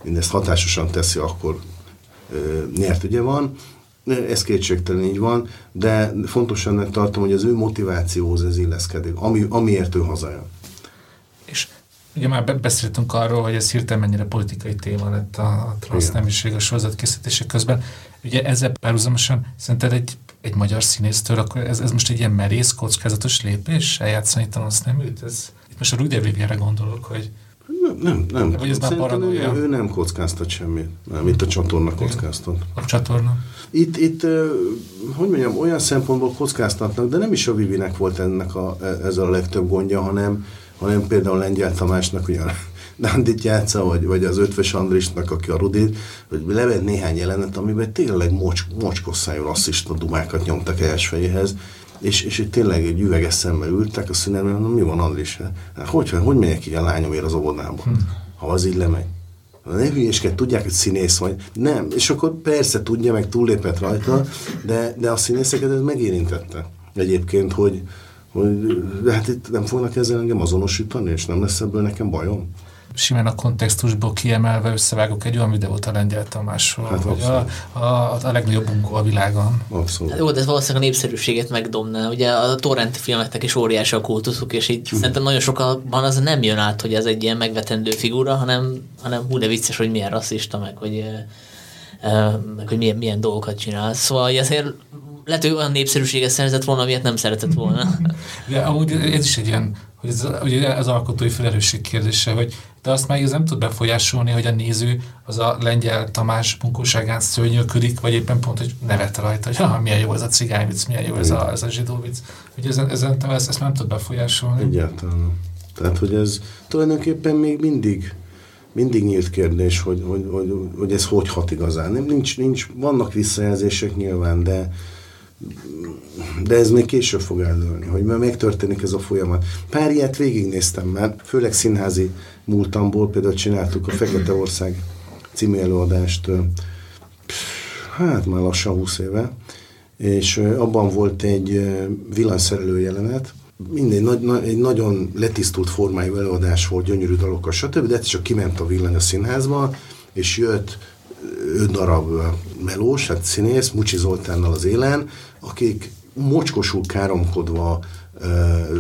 mindezt hatásosan teszi, akkor nyert ugye van, ez kétségtelen így van, de fontosan tartom, hogy az ő motivációhoz ez illeszkedik, ami, amiért ő hazajön. És ugye már beszéltünk arról, hogy ez hirtelen mennyire politikai téma lett a, a transznemiség a sorozat készítése közben. Ugye ezzel párhuzamosan szerinted egy, egy magyar színésztől, akkor ez, ez most egy ilyen merész, kockázatos lépés eljátszani transzneműt? Ez, itt most a Rüder gondolok, hogy nem, nem. Vagy ez Szerintem ő, ő nem kockáztat semmit. Nem, itt a csatorna kockáztat. A csatorna? Itt, itt, hogy mondjam, olyan szempontból kockáztatnak, de nem is a Vivinek volt ennek a, e, ez a legtöbb gondja, hanem, hanem például Lengyel Tamásnak, ugye Nandit játsza, vagy, vagy az Ötves Andrisnak, aki a Rudit, hogy levett néhány jelenet, amiben tényleg mocs, mocskosszájú rasszista dumákat nyomtak fejéhez, és, és itt tényleg egy üveges szemmel ültek a szünetben, mondom, mi van Andris? Hát, hogy, hogy megyek így a lányomért az óvodába, hm. ha az így lemegy? Ne hülyéskedj, tudják, hogy színész vagy. Nem, és akkor persze tudja, meg túllépett rajta, de, de a színészeket ez megérintette. Egyébként, hogy, hogy hát itt nem fognak ezzel engem azonosítani, és nem lesz ebből nekem bajom simán a kontextusból kiemelve összevágok egy olyan videót a Lengyel Tamásról, hát hogy a, a, a legnagyobb bunkó a világon. Abszolút. Jó, de ez valószínűleg a népszerűséget megdomná. Ugye a torrent filmeknek is óriási a kultuszuk, és így hm. szerintem nagyon sokakban az nem jön át, hogy ez egy ilyen megvetendő figura, hanem, hanem hú, de vicces, hogy milyen rasszista, meg hogy, meg, hogy milyen, milyen dolgokat csinál. Szóval azért lehet, hogy olyan népszerűséget szerzett volna, amilyet nem szeretett volna. De amúgy ez is egy ilyen, hogy ez, ugye az alkotói felelősség kérdése, hogy de azt már ez nem tud befolyásolni, hogy a néző az a lengyel Tamás bunkóságán szörnyölködik, vagy éppen pont, hogy nevet rajta, hogy ah, milyen jó ez a cigányvic, milyen jó ez a, ez a zsidó vicc. Hogy ezen, ezen ezt, ezt nem tud befolyásolni. Egyáltalán. Tehát, hogy ez tulajdonképpen még mindig mindig nyílt kérdés, hogy, hogy, hogy, hogy ez hogy hat igazán. Nem, nincs, nincs, vannak visszajelzések nyilván, de, de ez még később fog eldőlni, hogy megtörténik ez a folyamat. Pár ilyet végignéztem már, főleg színházi múltamból, például csináltuk a Fekete Ország című előadást, hát már lassan 20 éve, és abban volt egy villanyszerelő jelenet, minden nagy, egy nagyon letisztult formájú előadás volt, gyönyörű dalokkal, stb., de csak kiment a villany a színházba, és jött öt darab melós, hát színész, Mucsi Zoltánnal az élen, akik mocskosul káromkodva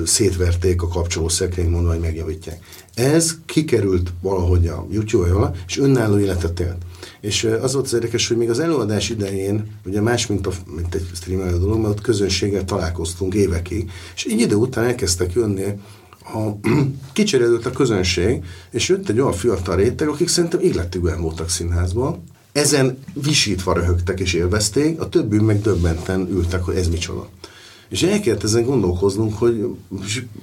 szétverték a kapcsoló szekrényt, mondva, hogy megjavítják. Ez kikerült valahogy a YouTube-ra, és önálló életet élt. És az volt az érdekes, hogy még az előadás idején, ugye más, mint, a, mint egy streamelő dolog, mert ott közönséggel találkoztunk évekig, és így idő után elkezdtek jönni a, kicserélődött a közönség, és jött egy olyan fiatal réteg, akik szerintem életükben voltak színházban, ezen visítva röhögtek és élvezték, a többi meg döbbenten ültek, hogy ez micsoda. És el kellett ezen gondolkoznunk, hogy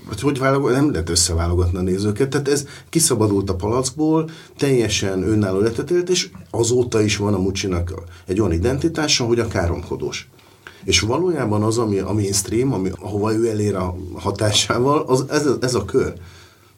hogy, hogy válogat, nem lehet összeválogatni a nézőket. Tehát ez kiszabadult a palackból, teljesen önálló életet élt, és azóta is van a Mucsinak egy olyan identitása, hogy a káromkodós. És valójában az, ami a mainstream, ami, ahova ő elér a hatásával, az, ez, ez a kör.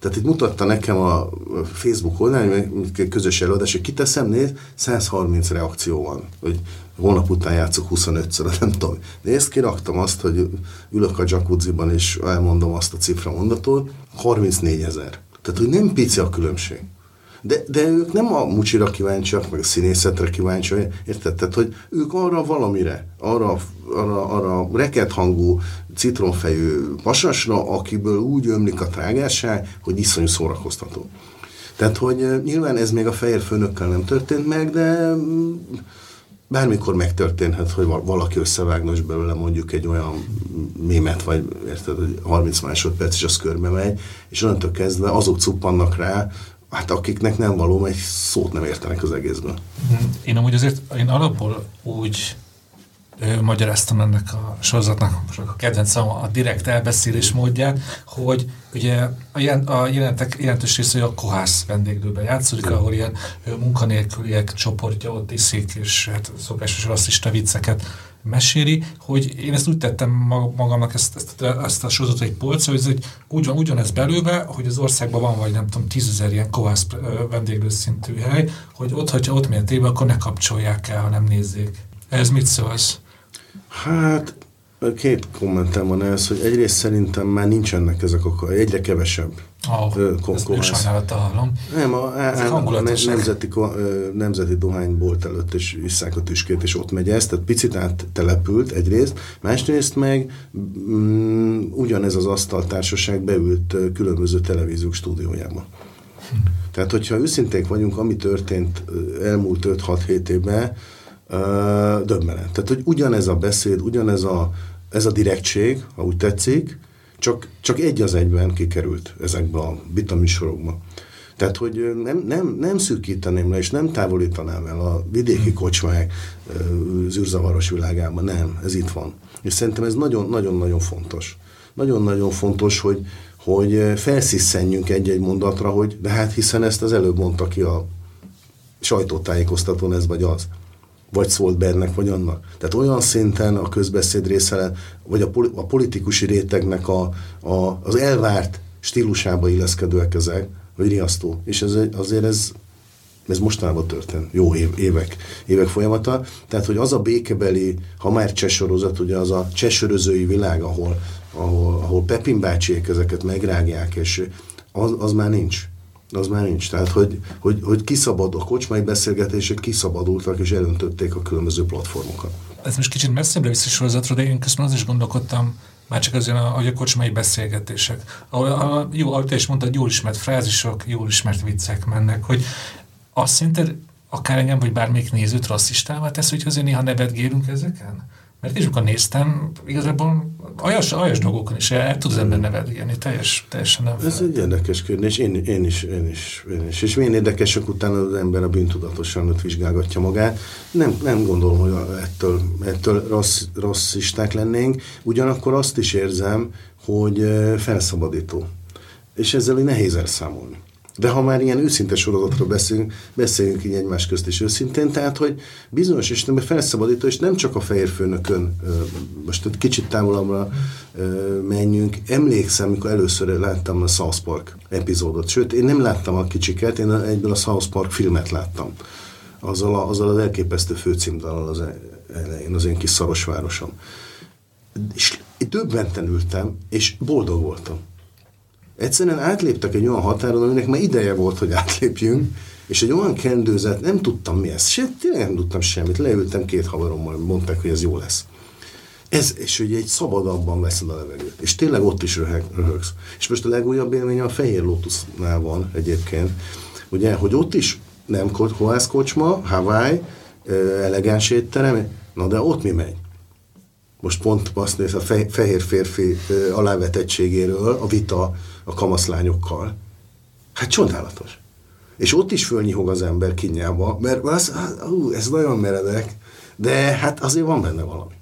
Tehát itt mutatta nekem a Facebook oldalán, közös előadás, hogy kiteszem, néz, 130 reakció van, hogy holnap után játszok 25-ször, nem tudom. Nézd, kiraktam azt, hogy ülök a jacuzziban, és elmondom azt a cifra mondatot, 34 ezer. Tehát, hogy nem pici a különbség. De, de ők nem a mucsira kíváncsiak, meg a színészetre kíváncsiak, érted? Tehát, hogy ők arra valamire, arra, arra, arra reket hangú, citromfejű pasasra, akiből úgy ömlik a trágásság, hogy iszonyú szórakoztató. Tehát, hogy nyilván ez még a fehér főnökkel nem történt meg, de bármikor megtörténhet, hogy valaki összevágna és belőle mondjuk egy olyan mémet, vagy érted, hogy 30 másodperc, és az körbe megy, és onnantól kezdve azok cuppannak rá, hát akiknek nem való, egy szót nem értenek az egészből. Én amúgy azért, én alapból úgy ő, magyaráztam ennek a sorozatnak a kedvencem a direkt elbeszélés módját, hogy ugye a, jel, a jelentek jelentős része a kohász vendéglőben játszódik, ahol ilyen munkanélküliek csoportja ott iszik, és hát szokásos rasszista vicceket meséli, hogy én ezt úgy tettem magamnak ezt, ezt, ezt a sorozatot egy polcra, hogy ez egy, úgy van, ugyanez belőle, hogy az országban van vagy nem tudom, tízezer ilyen kovász vendéglő szintű hely, hogy ott, hogyha ott téve, akkor ne kapcsolják el, ha nem nézzék. Ez mit szólsz? Hát két kommentem van ez, hogy egyrészt szerintem már nincsenek ezek a egyre kevesebb. Oh, ezt sajnálattal hallom. Nem, a, a, a, nemzeti, nemzeti dohánybolt előtt is visszák a tüskét, és ott megy ez, tehát picit áttelepült egyrészt, másrészt meg mm, ugyanez az asztaltársaság beült különböző televíziók stúdiójába. Hm. Tehát, hogyha őszinték vagyunk, ami történt elmúlt 5-6-7 évben, döbbenet. Tehát, hogy ugyanez a beszéd, ugyanez a, ez a direktség, ha úgy tetszik, csak, csak egy az egyben kikerült ezekbe a vitamisorokba. Tehát, hogy nem, nem, nem szűkíteném le, és nem távolítanám el a vidéki hmm. kocsmák zűrzavaros világában. Nem, ez itt van. És szerintem ez nagyon-nagyon fontos. Nagyon-nagyon fontos, hogy, hogy felszisszenjünk egy-egy mondatra, hogy de hát hiszen ezt az előbb mondta ki a sajtótájékoztatón ez vagy az vagy szólt be ennek, vagy annak. Tehát olyan szinten a közbeszéd része, vagy a, poli, politikusi rétegnek a, a, az elvárt stílusába illeszkedőek ezek, vagy riasztó. És ez, azért ez, ez mostanában történt, jó év, évek, évek folyamata. Tehát, hogy az a békebeli, ha már csesorozat, ugye az a csesörözői világ, ahol, ahol, ahol Pepin bácsiék ezeket megrágják, és az, az már nincs az már nincs. Tehát, hogy, hogy, hogy kiszabad, a kocsmai beszélgetések kiszabadultak és elöntötték a különböző platformokat. Ez most kicsit messzebbre viszi sorozatról, de én közben az is gondolkodtam, már csak azért, hogy a kocsmai beszélgetések. Ahol, a, jó, ahogy te is mondtad, jól ismert frázisok, jól ismert viccek mennek, hogy azt szerinted akár engem, vagy bármelyik nézőt rasszistává tesz, hogy azért néha nevetgélünk ezeken? Mert és amikor néztem, igazából aljas, aljas dolgokon is el, tud az ember nevelni, teljes, teljesen nem Ez egy érdekes kérdés, én, én, is, én, is, én is. És milyen érdekesek utána az ember a bűntudatosan ott vizsgálgatja magát. Nem, nem gondolom, hogy ettől, ettől rossz, rasszisták lennénk, ugyanakkor azt is érzem, hogy felszabadító. És ezzel nehéz elszámolni. De ha már ilyen őszinte sorozatról beszélünk, beszéljünk így egymás közt is őszintén, tehát, hogy bizonyos Istenben felszabadító, és nem csak a fehér főnökön, most egy kicsit távolabbra menjünk. Emlékszem, amikor először láttam a South Park epizódot, sőt, én nem láttam a kicsiket, én egyből a South Park filmet láttam. Azzal, a, azzal az elképesztő főcímdalal az elején, az én kis szarosvárosom. És döbbenten ültem, és boldog voltam egyszerűen átléptek egy olyan határon, aminek már ideje volt, hogy átlépjünk, és egy olyan kendőzet, nem tudtam mi ez, se, tényleg nem tudtam semmit, leültem két haverommal, mondták, hogy ez jó lesz. Ez, és ugye egy szabadabban veszed a levegőt. És tényleg ott is röhög, röhögsz. És most a legújabb élmény a Fehér Lotusnál van egyébként. Ugye, hogy ott is nem kohászkocsma, Hawaii, elegáns étterem, na de ott mi megy? Most pont azt néz a fehér férfi alávetettségéről a vita a kamaszlányokkal. Hát csodálatos. És ott is fölnyihog az ember kinyába, mert az, ú, ez nagyon meredek, de hát azért van benne valami.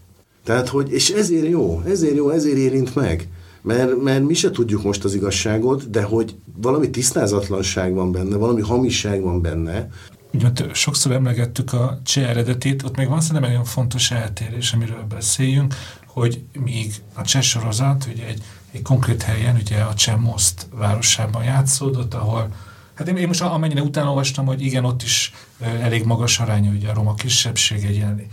Tehát, hogy, és ezért jó, ezért jó, ezért érint meg. Mert, mert mi se tudjuk most az igazságot, de hogy valami tisztázatlanság van benne, valami hamisság van benne. Ugye, sokszor emlegettük a cseh eredetét, ott még van szerintem egy olyan fontos eltérés, amiről beszéljünk, hogy míg a cseh sorozat ugye egy, egy konkrét helyen, ugye a Cseh Most városában játszódott, ahol Hát én, én most amennyire utána olvastam, hogy igen, ott is elég magas aránya, ugye a roma kisebbség egy ilyen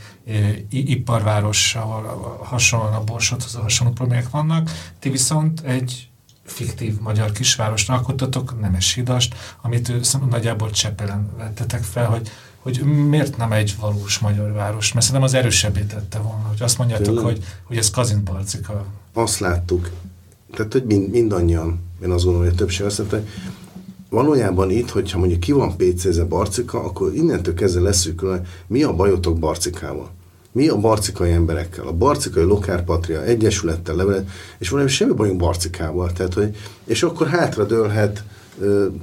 iparváros, ahol hasonlóan a borsothoz a hasonló problémák vannak. Ti viszont egy fiktív magyar kisvárosra alkottatok, Nemes Hidast, amit nagyjából Csepelen vettetek fel, hogy, hogy miért nem egy valós magyar város? Mert szerintem az erősebbé tette volna, hogy azt mondjátok, hogy, hogy ez Kazinparcika. Azt láttuk, tehát hogy mind, mindannyian, én azt gondolom, hogy a többség azt mondta, valójában itt, hogyha mondjuk ki van PC-ze Barcika, akkor innentől kezdve leszűkül, mi a bajotok Barcikával? Mi a barcikai emberekkel? A barcikai Lokárpatria Egyesülettel levelet, és valami semmi bajunk Barcikával. Tehát, hogy, és akkor hátra dőlhet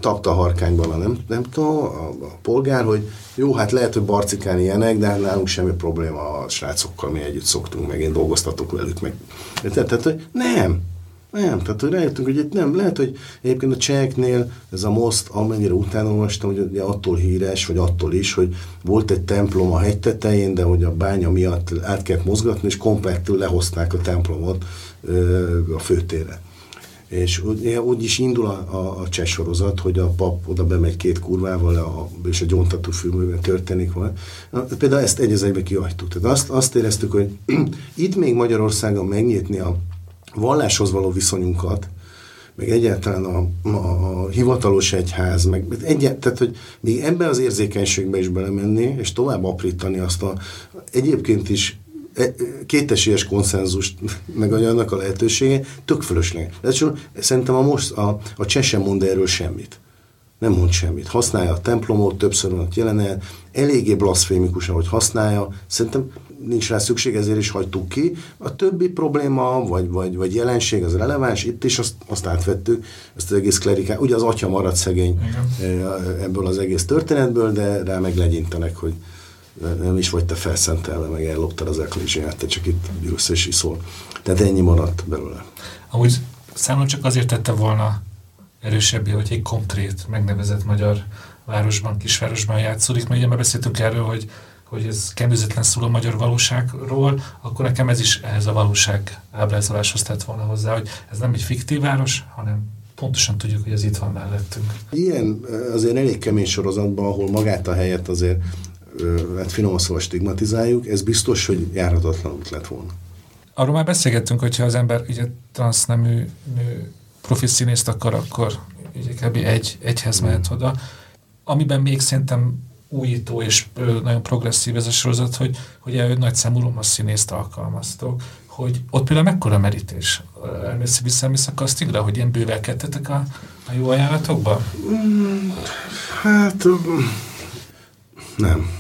tapta harkányban a nem, nem tudom, a, a polgár, hogy jó, hát lehet, hogy barcikán ilyenek, de nálunk semmi probléma a srácokkal, mi együtt szoktunk, meg én dolgoztatok velük, meg. Tehát, tehát hogy nem, nem, tehát hogy rájöttünk, hogy itt nem. Lehet, hogy egyébként a cseheknél ez a most, amennyire utána olvastam, hogy ugye attól híres, vagy attól is, hogy volt egy templom a hegy tetején, de hogy a bánya miatt át kellett mozgatni, és komplettül lehozták a templomot ö, a főtérre. És úgy, úgy is indul a, a, a cseh sorozat, hogy a pap oda bemegy két kurvával, a, és a gyontató filmben történik van. Például ezt egy az egybe kihagytuk. Tehát azt, azt éreztük, hogy itt még Magyarországon megnyitni a valláshoz való viszonyunkat, meg egyáltalán a, a, a hivatalos egyház, meg egyet, tehát, hogy még ebbe az érzékenységbe is belemenni, és tovább aprítani azt a egyébként is e, kétesélyes konszenzust, meg annak a lehetősége, tök fölösleges. Szerintem a most a, a cseh sem mond erről semmit. Nem mond semmit. Használja a templomot, többször van ott jelenet, eléggé blaszfémikus, ahogy használja. Szerintem nincs rá szükség, ezért is hagytuk ki. A többi probléma, vagy, vagy, vagy jelenség az releváns, itt is azt, azt átvettük, ezt az egész klerikát. Ugye az atya maradt szegény Igen. Eh, ebből az egész történetből, de rá meg legyintenek, hogy nem is vagy te felszentelve, meg elloptad az eklizsiát, te csak itt ülsz és iszol. Tehát ennyi maradt belőle. Amúgy számomra csak azért tette volna erősebbé, hogy egy konkrét, megnevezett magyar városban, kisvárosban játszódik, mert ugye már beszéltünk erről, hogy hogy ez kendőzetlen szól a magyar valóságról, akkor nekem ez is ehhez a valóság ábrázoláshoz tett volna hozzá, hogy ez nem egy fiktív város, hanem pontosan tudjuk, hogy ez itt van mellettünk. Ilyen azért elég kemény sorozatban, ahol magát a helyet azért hát finoman szóval stigmatizáljuk, ez biztos, hogy járhatatlan út lett volna. Arról már beszélgettünk, hogyha az ember ugye transznemű nő profi színészt akar, akkor ugye kb. egy, egyhez mehet oda. Amiben még szerintem újító és nagyon progresszív ez a sorozat, hogy, hogy nagy számú roma színészt alkalmaztok, hogy ott például mekkora merítés? Elmész vissza a castingra, hogy ilyen bővelkedtetek a, a jó ajánlatokba? Mm, hát nem.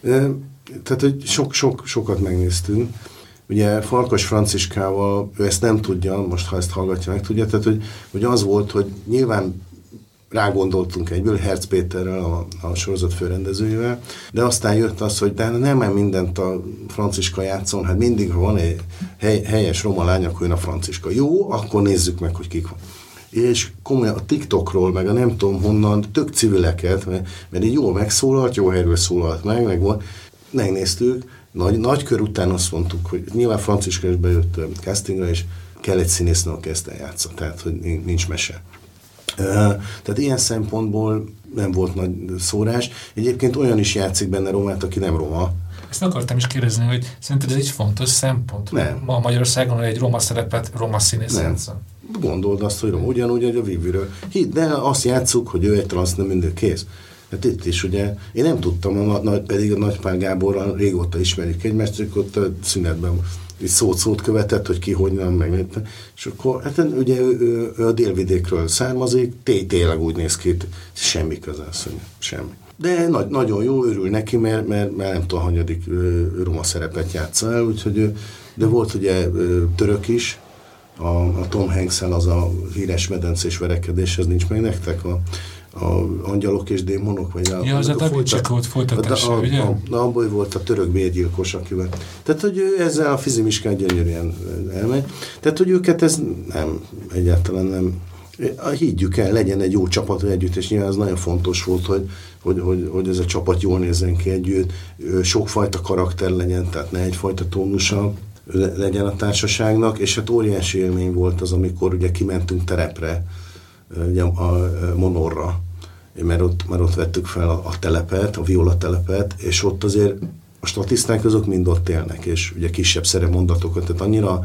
nem. Tehát, hogy sok, sok, sokat megnéztünk. Ugye Farkas Franciskával, ő ezt nem tudja, most ha ezt hallgatja, meg tudja, tehát hogy, hogy az volt, hogy nyilván rágondoltunk egyből, Herz Péterrel, a, a sorozat főrendezőjével, de aztán jött az, hogy de nem már mindent a Franciska játszon, hát mindig, ha van egy hely, helyes roma lány, akkor jön a Franciska. Jó, akkor nézzük meg, hogy kik van. És komolyan a TikTokról, meg a nem tudom honnan, tök civileket, mert, mert így jól megszólalt, jó helyről szólalt meg, meg volt. Megnéztük, nagy, nagy kör után azt mondtuk, hogy nyilván Franciska is bejött castingra, és kell egy színésznő, aki ezt eljátszon, tehát hogy nincs mese. Tehát ilyen szempontból nem volt nagy szórás. Egyébként olyan is játszik benne romát, aki nem roma. Ezt akartam is kérdezni, hogy szerinted ez egy fontos szempont? Nem. Ma Magyarországon egy roma szerepet roma színész Nem. Gondold azt, hogy roma, ugyanúgy, hogy a Viviről. Hidd, de azt játszuk, hogy ő egy transz, nem mindig kész. Hát itt is ugye, én nem tudtam, a, a, pedig a Nagypál Gáborral régóta ismerik egymást, hogy ott a szünetben szót-szót követett, hogy ki hogy nem, meg És akkor, hát ugye ő, ő, ő a délvidékről származik, té tényleg úgy néz ki, semmi közel semmi. De nagy, nagyon jó, örül neki, mert, mert, mert nem tudom, hanyadik roma szerepet játsza el, úgyhogy, de volt ugye török is, a, a Tom hanks az a híres medencés verekedés, ez nincs meg nektek? A, a angyalok és démonok, vagy a... Ja, az a folytat, volt folytatása, a, a, ugye? A, a, abból volt a török bérgyilkos, akivel. Tehát, hogy ezzel a fizimiskán gyönyörűen elmegy. Tehát, hogy őket ez nem, egyáltalán nem higgyük el, legyen egy jó csapat együtt, és nyilván ez nagyon fontos volt, hogy, hogy, hogy, hogy ez a csapat jól nézzen ki együtt, sokfajta karakter legyen, tehát ne egyfajta tónusa legyen a társaságnak, és hát óriási élmény volt az, amikor ugye kimentünk terepre, ugye a Monorra, mert ott, mert ott vettük fel a, a telepet, a viola telepet, és ott azért a statiszták azok mind ott élnek, és ugye kisebb szerepmondatokat, tehát annyira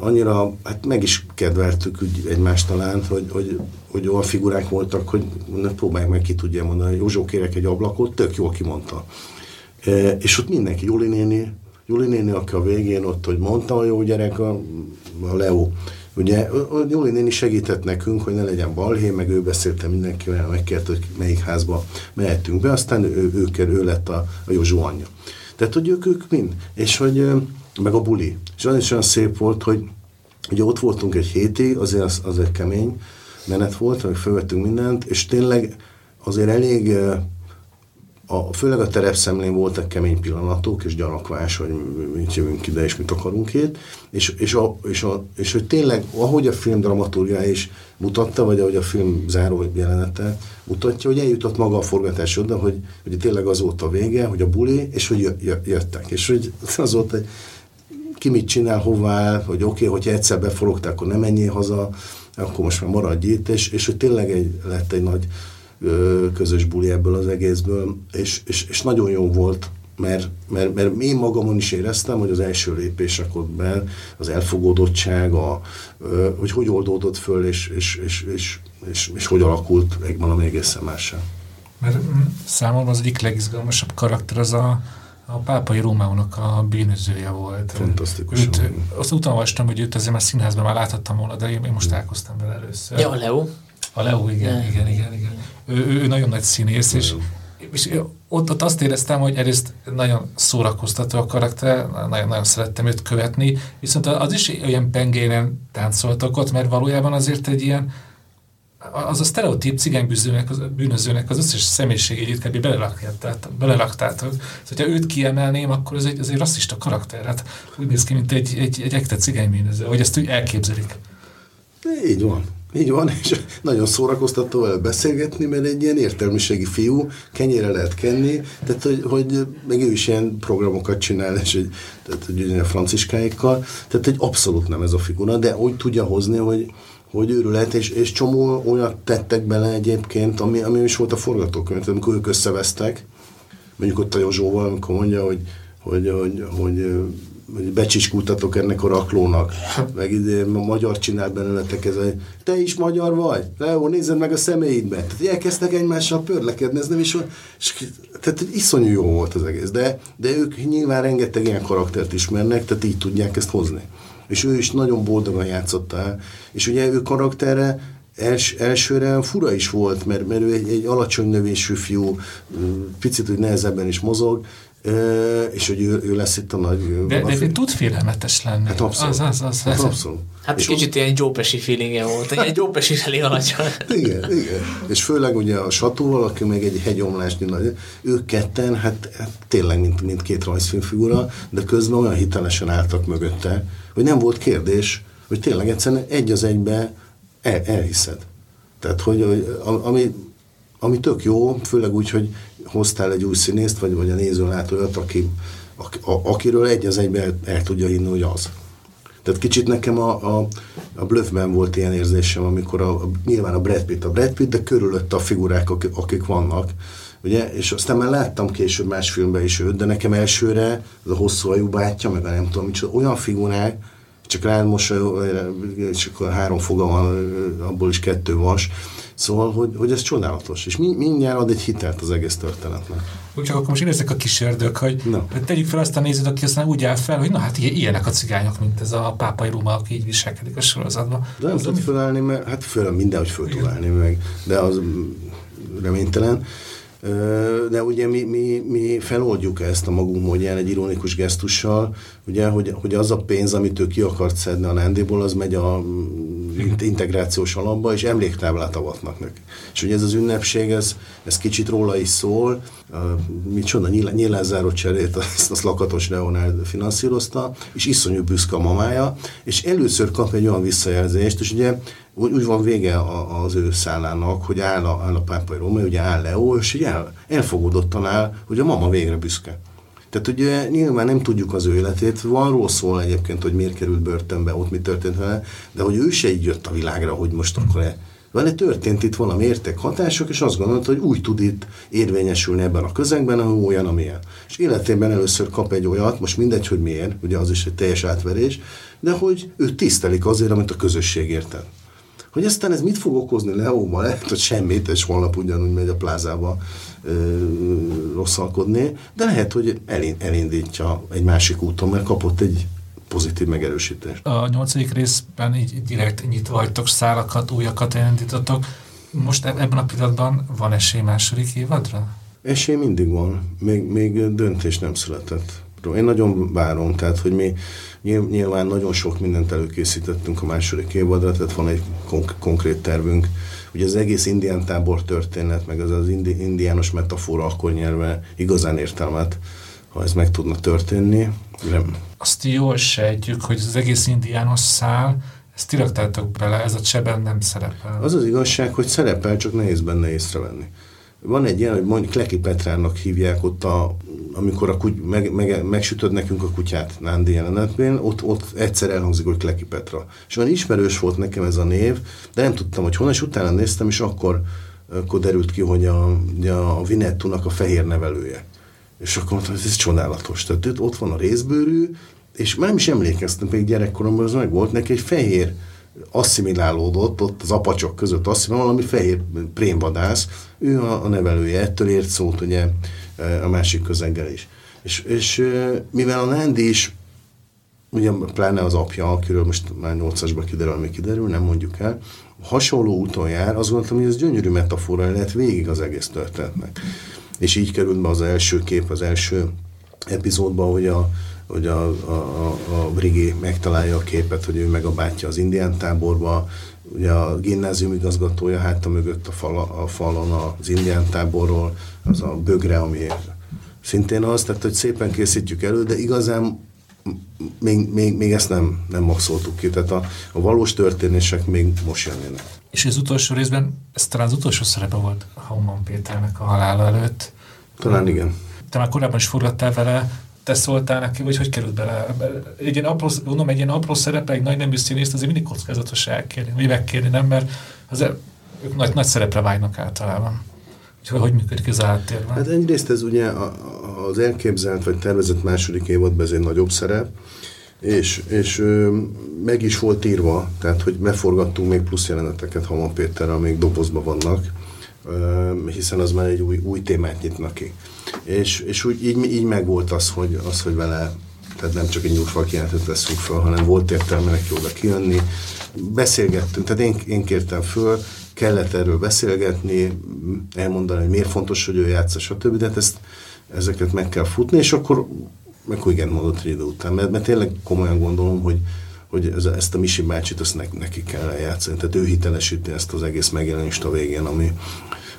annyira, hát meg is kedveltük úgy egymást talán, hogy, hogy, hogy olyan figurák voltak, hogy próbálják meg ki tudja mondani, Józsó kérek egy ablakot, tök jól kimondta. E, és ott mindenki, Juli néni, Juli néni, aki a végén ott, hogy mondta a jó gyerek, a, a Leo, Ugye Juli néni segített nekünk, hogy ne legyen balhé, meg ő beszélte mindenkivel, megkért, hogy melyik házba mehetünk be, aztán ő, ő, ő, ő lett a, a Józsó anyja. Tehát, hogy ők, ők mind. És hogy meg a buli. És az is olyan szép volt, hogy ugye ott voltunk egy hétig, azért az, az egy kemény menet volt, hogy felvettünk mindent, és tényleg azért elég a, főleg a terepszemlén voltak kemény pillanatok, és gyanakvás, hogy mit jövünk ide, és mit akarunk itt, és, és, a, és, a, és hogy tényleg, ahogy a film dramaturgia is mutatta, vagy ahogy a film záró jelenete mutatja, hogy eljutott maga a forgatás oda, hogy, hogy tényleg az volt a vége, hogy a buli, és hogy jöttek, és hogy az volt egy, ki mit csinál, hová, hogy oké, okay, hogyha egyszer beforogtál, akkor nem menjél haza, akkor most már maradj itt, és, és hogy tényleg egy, lett egy nagy közös buli ebből az egészből, és, és, és nagyon jó volt, mert, mert, mert én magamon is éreztem, hogy az első lépésekben az elfogódottság, a, hogy hogy oldódott föl, és, és, és, és, és, és hogy alakult egy valami egészen mássá. Mert mm, számomra az egyik legizgalmasabb karakter az a, a pápai Rómáunak a bűnözője volt. Fantasztikus. Őt, azt utána olvastam, hogy őt azért már színházban már láthattam volna, de én, én most találkoztam vele először. Ja, Leo. A Leo, igen, igen, igen, igen. igen. Ő, ő, ő nagyon nagy színész, és, és ott, ott azt éreztem, hogy egyrészt nagyon szórakoztató a karakter, nagyon, nagyon szerettem őt követni, viszont az is olyan pengéren táncoltak ott, mert valójában azért egy ilyen az a sztereotíp cigánybűnözőnek az, bűnözőnek az összes személyiségét kb. beleraktátok. beleraktátok. Szóval, hogyha őt kiemelném, akkor ez egy, ez egy rasszista karakter. Hát úgy néz ki, mint egy, egy, egy ekte cigánybűnöző, hogy ezt úgy elképzelik. Így van. Így van, és nagyon szórakoztató vele beszélgetni, mert egy ilyen értelmiségi fiú, kenyére lehet kenni, tehát hogy, hogy meg ő is ilyen programokat csinál, és egy, tehát, hogy a franciskáikkal, tehát egy abszolút nem ez a figura, de úgy tudja hozni, hogy, hogy őrület, és, és csomó olyat tettek bele egyébként, ami, ami is volt a forgatókönyv, amikor ők összevesztek, mondjuk ott a Józsóval, amikor mondja, hogy, hogy, hogy, hogy hogy becsiskultatok ennek a raklónak, meg ide a magyar csinál bennetek ez a, te is magyar vagy? Leo, nézzed meg a személyidbe. Tehát elkezdtek egymással pörlekedni, ez nem is van, és, tehát iszonyú jó volt az egész, de, de ők nyilván rengeteg ilyen karaktert ismernek, tehát így tudják ezt hozni. És ő is nagyon boldogan játszotta és ugye ő karaktere els, elsőre fura is volt, mert, mert ő egy, egy alacsony növésű fiú, picit úgy nehezebben is mozog, és hogy ő, ő lesz itt a nagy... De, de, de tud félelmetes lenni. Hát abszolút. Az, az, az, hát az, abszolút. Hát és kicsit ilyen Joe Pesci feelingje volt, egy Joe Pesci felé alacsony. igen, igen. És főleg ugye a Satóval, aki még egy hegyomlásnyi nagy, ők ketten, hát, hát tényleg mint, mint két rajzfilmfigura, de közben olyan hitelesen álltak mögötte, hogy nem volt kérdés, hogy tényleg egyszerűen egy az egybe el, elhiszed. Tehát, hogy, hogy ami, ami tök jó, főleg úgy, hogy hoztál egy új színészt, vagy, vagy a néző lát olyat, aki, a, a, akiről egy az egyben el, tudja hinni, hogy az. Tehát kicsit nekem a, a, a Bluffben volt ilyen érzésem, amikor a, a, nyilván a Brad Pitt, a Brad Pitt, de körülött a figurák, akik, akik vannak, ugye, és aztán már láttam később más filmben is őt, de nekem elsőre az a hosszú ajú bátyja, meg a nem tudom micsoda, olyan figurák, csak rád mosolyog, és akkor három foga van, abból is kettő vas. Szóval, hogy, hogy ez csodálatos, és mindjárt ad egy hitelt az egész történetnek. Úgy csak akkor most éreztek a kis ördög, hogy no. tegyük fel azt a nézőt, aki aztán úgy áll fel, hogy na hát ilyenek a cigányok, mint ez a pápai Róma, aki így viselkedik a sorozatban. De nem tud felállni, mert hát föl, mindenhogy föl tud állni meg, de az reménytelen. De ugye mi, mi, mi feloldjuk ezt a magunk módján egy ironikus gesztussal, ugye, hogy, hogy az a pénz, amit ő ki akart szedni a Nándiból, az megy a integrációs alapba, és emléktáblát avatnak neki. És ugye ez az ünnepség, ez, ez kicsit róla is szól, micsoda, nyilázáró cserét, azt, azt Lakatos Leonard finanszírozta, és iszonyú büszke a mamája, és először kap egy olyan visszajelzést, és ugye úgy, úgy van vége a, az ő szállának, hogy áll a, áll a pápai Róma, ugye áll Leo, és ugye el, elfogadottan áll, hogy a mama végre büszke. Tehát ugye nyilván nem tudjuk az ő életét, van róla szól egyébként, hogy miért került börtönbe, ott mi történt vele, de hogy ő se így jött a világra, hogy most akkor e vele történt itt valami értek hatások, és azt gondolta, hogy úgy tud itt érvényesülni ebben a közegben, ahol olyan, amilyen. És életében először kap egy olyat, most mindegy, hogy miért, ugye az is egy teljes átverés, de hogy ő tisztelik azért, amit a közösség érted. Hogy aztán ez mit fog okozni Leóban, lehet, hogy semmit, és holnap ugyanúgy megy a plázába ö, rosszalkodni, de lehet, hogy elindítja egy másik úton, mert kapott egy pozitív megerősítést. A nyolcadik részben így direkt nyitva hagytok szálakat, újakat elindítottok. Most ebben a pillanatban van esély második évadra? Esély mindig van, még, még döntés nem született. Én nagyon várom, tehát hogy mi nyilván nagyon sok mindent előkészítettünk a második évadra, tehát van egy konk- konkrét tervünk. Ugye az egész indián tábor történet, meg az az indi- indiános metafora akkor nyerve igazán értelmet, ha ez meg tudna történni. Nem. Azt jól sejtjük, hogy az egész indiános szál, ezt ti bele, ez a cseben nem szerepel. Az az igazság, hogy szerepel, csak nehéz benne észrevenni. Van egy ilyen, hogy mondjuk Kleki Petrának hívják ott, a, amikor a kuty, meg, meg, megsütöd nekünk a kutyát Nándi jelenetben, ott, ott egyszer elhangzik, hogy Kleki Petra. És van ismerős volt nekem ez a név, de nem tudtam, hogy honnan, és utána néztem, és akkor, akkor derült ki, hogy a, a Vinettunak a fehér nevelője. És akkor mondtam, hogy ez csodálatos. Tehát ott van a részbőrű, és már nem is emlékeztem, még gyerekkoromban az meg volt neki egy fehér asszimilálódott ott az apacsok között, asszimilál, valami fehér prémvadász, ő a, a nevelője, ettől ért szót ugye e, a másik közeggel is. És, és e, mivel a Nandi is, ugye pláne az apja, akiről most már nyolcasba kiderül, ami kiderül, nem mondjuk el, hasonló úton jár, azt gondoltam, hogy ez gyönyörű metafora lehet végig az egész történetnek. És így került be az első kép, az első epizódban, hogy a, hogy a, a, a Brigé megtalálja a képet, hogy ő meg a bátyja az indián táborba, ugye a gimnázium igazgatója hátta mögött a, fal, a falon az indián táborról, az a bögre, ami szintén az, tehát hogy szépen készítjük elő, de igazán még, még, még ezt nem, nem maxoltuk ki, tehát a, a valós történések még most jönnének. És az utolsó részben, ez talán az utolsó szerepe volt Hauman Péternek a halála előtt. Talán igen. Te már korábban is forgattál vele, te szóltál neki, vagy hogy került bele? Egy ilyen apró, mondom, egy ilyen apró szerepe, egy nagy nemű színészt azért mindig kockázatos elkérni, vagy megkérni, nem? Mert az, e- ők nagy, nagy szerepre vágynak általában. Úgyhogy hogy működik ez áttérben? Hát egyrészt ez ugye az elképzelt vagy tervezett második évadban ez egy nagyobb szerep, és, és ö, meg is volt írva, tehát hogy beforgattunk még plusz jeleneteket Haman Péterrel, még dobozban vannak, ö, hiszen az már egy új, új témát nyitnak ki. És, és úgy, így, így megvolt az, hogy, az, hogy vele tehát nem csak egy nyúlfal kijelentet veszünk föl, hanem volt értelme neki oda kijönni. Beszélgettünk, tehát én, én kértem föl, kellett erről beszélgetni, elmondani, hogy miért fontos, hogy ő játsza, stb. De hát ezt, ezeket meg kell futni, és akkor meg igen mondott egy idő után, mert, mert tényleg komolyan gondolom, hogy, hogy ez, ezt a Misi bácsit azt ne, neki kell eljátszani. Tehát ő hitelesíti ezt az egész megjelenést a végén, ami,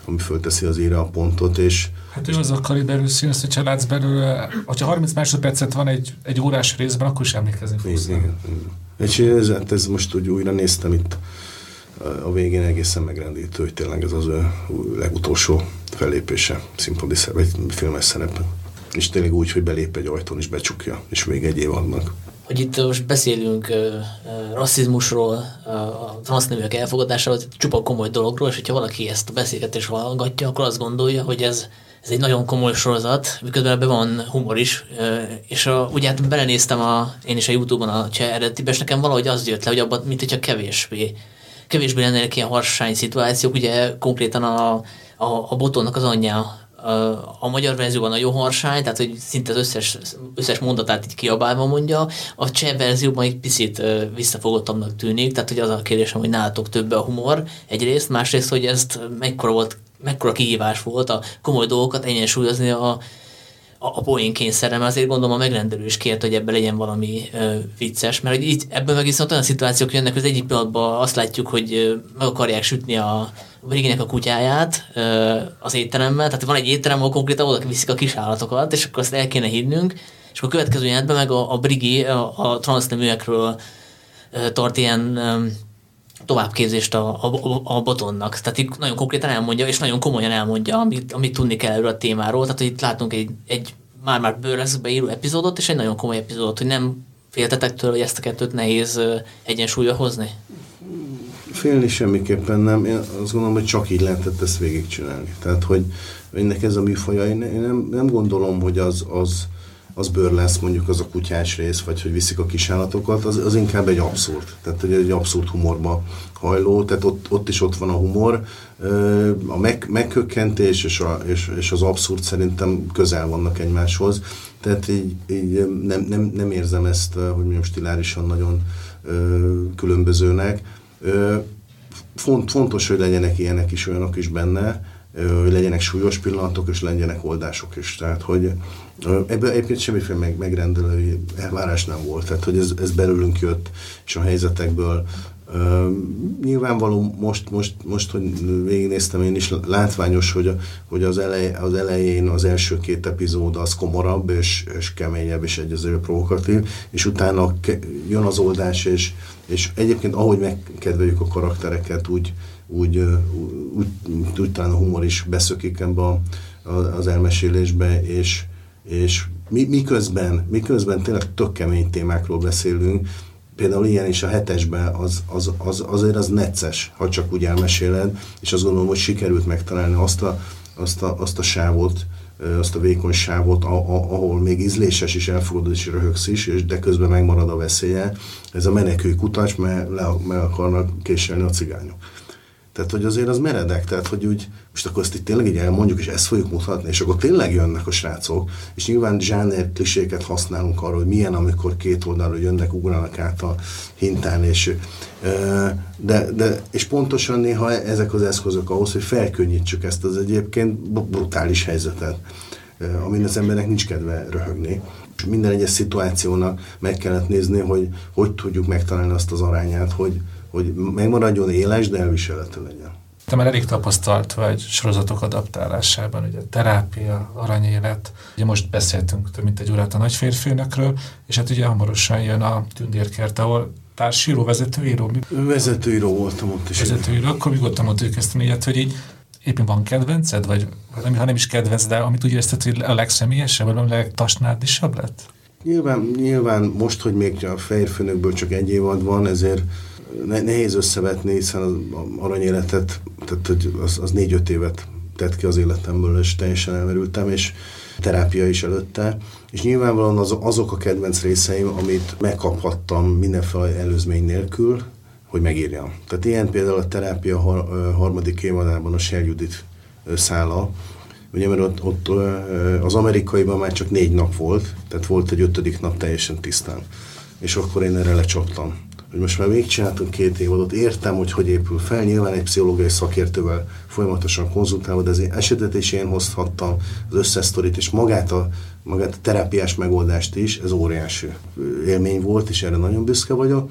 ami fölteszi az íre a pontot, és... Hát ő az a kaliberű színész, hogyha látsz belőle, hogyha 30 másodpercet van egy, egy órás részben, akkor is emlékezni fogsz. Igen, igen. És ez, hát ez most úgy újra néztem itt a végén egészen megrendítő, hogy tényleg ez az ő legutolsó fellépése színpadi szerep, vagy filmes szerepe. És tényleg úgy, hogy belép egy ajtón és becsukja, és még egy év adnak. Hogy itt most beszélünk uh, uh, rasszizmusról, uh, a transzneműek elfogadásáról, csupa komoly dologról, és hogyha valaki ezt a beszélgetést hallgatja, akkor azt gondolja, hogy ez, ez egy nagyon komoly sorozat, miközben ebben van humor is, és a, ugye hát belenéztem a, én is a Youtube-on a cseh eredetibe, és nekem valahogy az jött le, hogy abban, mint hogyha kevésbé, kevésbé lennének ilyen harsány szituációk, ugye konkrétan a, a, a botonnak az anyja a magyar verzióban nagyon harsány, tehát hogy szinte az összes, összes mondatát így kiabálva mondja, a cseh verzióban egy picit visszafogottabbnak tűnik, tehát hogy az a kérdésem, hogy nálatok több a humor egyrészt, másrészt, hogy ezt mekkora volt, mekkora kihívás volt a komoly dolgokat egyensúlyozni a, a, poén kényszerre, mert azért gondolom a megrendelő is kért, hogy ebben legyen valami ö, vicces, mert így ebből meg viszont olyan szituációk jönnek, hogy az egyik pillanatban azt látjuk, hogy ö, meg akarják sütni a, Briginek a kutyáját ö, az étteremmel, tehát van egy étterem, ahol konkrétan oda viszik a kis állatokat, és akkor azt el kéne hinnünk, és akkor a következő jelentben meg a, a Brigi a, a transzneműekről tart ilyen továbbképzést a, a, a botonnak. Tehát itt nagyon konkrétan elmondja, és nagyon komolyan elmondja, amit, amit tudni kell erről a témáról. Tehát, hogy itt látunk egy, egy már-már bőrleszbe író epizódot, és egy nagyon komoly epizódot, hogy nem féltetek tőle, hogy ezt a kettőt nehéz egyensúlyra hozni? Félni semmiképpen nem. Én azt gondolom, hogy csak így lehetett ezt végigcsinálni. Tehát, hogy ennek ez a műfaja, én nem, nem gondolom, hogy az, az, az bőr lesz mondjuk az a kutyás rész, vagy hogy viszik a kisállatokat, az, az inkább egy abszurd. Tehát hogy egy abszurd humorba hajló, tehát ott, ott is ott van a humor. A meg, megkökkentés és, a, és, és az abszurd szerintem közel vannak egymáshoz. Tehát így, így nem, nem, nem érzem ezt, hogy mondjam, stilárisan nagyon különbözőnek. Font, fontos, hogy legyenek ilyenek is, olyanok is benne, hogy legyenek súlyos pillanatok, és legyenek oldások is. Tehát, hogy ebből egyébként semmiféle meg, megrendelői elvárás nem volt. Tehát, hogy ez, ez belülünk jött, és a helyzetekből Uh, nyilvánvaló most, most, most, hogy végignéztem én is, látványos, hogy, hogy az, elej, az elején az első két epizód az komorabb, és, és keményebb, és egyezőbb provokatív, és utána jön az oldás, és, és egyébként ahogy megkedveljük a karaktereket, úgy, úgy, úgy, úgy, úgy talán a humor is beszökik ebbe a, a, az elmesélésbe, és, és mi, miközben, miközben tényleg tök kemény témákról beszélünk, például ilyen is a hetesben az, az, az, azért az necces, ha csak úgy elmeséled, és azt gondolom, hogy sikerült megtalálni azt a, azt a, azt a sávot, azt a vékony sávot, a, a, ahol még ízléses is elfogadod és röhögsz is, és de közben megmarad a veszélye. Ez a menekülő kutas, mert le, meg akarnak késelni a cigányok. Tehát, hogy azért az meredek, tehát, hogy úgy, most akkor ezt itt tényleg így elmondjuk, és ezt fogjuk mutatni, és akkor tényleg jönnek a srácok, és nyilván zsáner kliséket használunk arra, hogy milyen, amikor két oldalról jönnek, ugranak át a hintán, és, de, de, és pontosan néha ezek az eszközök ahhoz, hogy felkönnyítsük ezt az egyébként brutális helyzetet, amin az embernek nincs kedve röhögni. Minden egyes szituációnak meg kellett nézni, hogy hogy tudjuk megtalálni azt az arányát, hogy, hogy megmaradjon éles, de elviselhető legyen. Te már elég tapasztalt vagy sorozatok adaptálásában, ugye terápia, aranyélet, ugye most beszéltünk több mint egy órát a nagyférfőnökről, és hát ugye hamarosan jön a tündérkert, ahol társíró, vezetőíró? Vezetőíró voltam ott is. Vezetőíró, akkor voltam ott kezdtem ilyet, hogy így éppen van kedvenced, vagy nem, ha nem is kedvenc, de amit úgy érezted, hogy a legszemélyesebb, vagy a legtasnádisabb lett? Nyilván, nyilván most, hogy még a fejfőnökből csak egy évad van, ezért nehéz összevetni, hiszen az aranyéletet, tehát hogy az, az négy-öt évet tett ki az életemből, és teljesen elmerültem, és terápia is előtte, és nyilvánvalóan az, azok a kedvenc részeim, amit megkaphattam mindenféle előzmény nélkül, hogy megírjam. Tehát ilyen például a terápia har, harmadik évadában a Shell Judith szála, ugye mert ott, ott az amerikaiban már csak négy nap volt, tehát volt egy ötödik nap teljesen tisztán. És akkor én erre lecsaptam hogy most már végigcsináltunk két évadot, értem, hogy hogy épül fel, nyilván egy pszichológiai szakértővel folyamatosan konzultálva, de az esetet is én hozhattam, az összes és magát a, magát a terápiás megoldást is, ez óriási élmény volt, és erre nagyon büszke vagyok.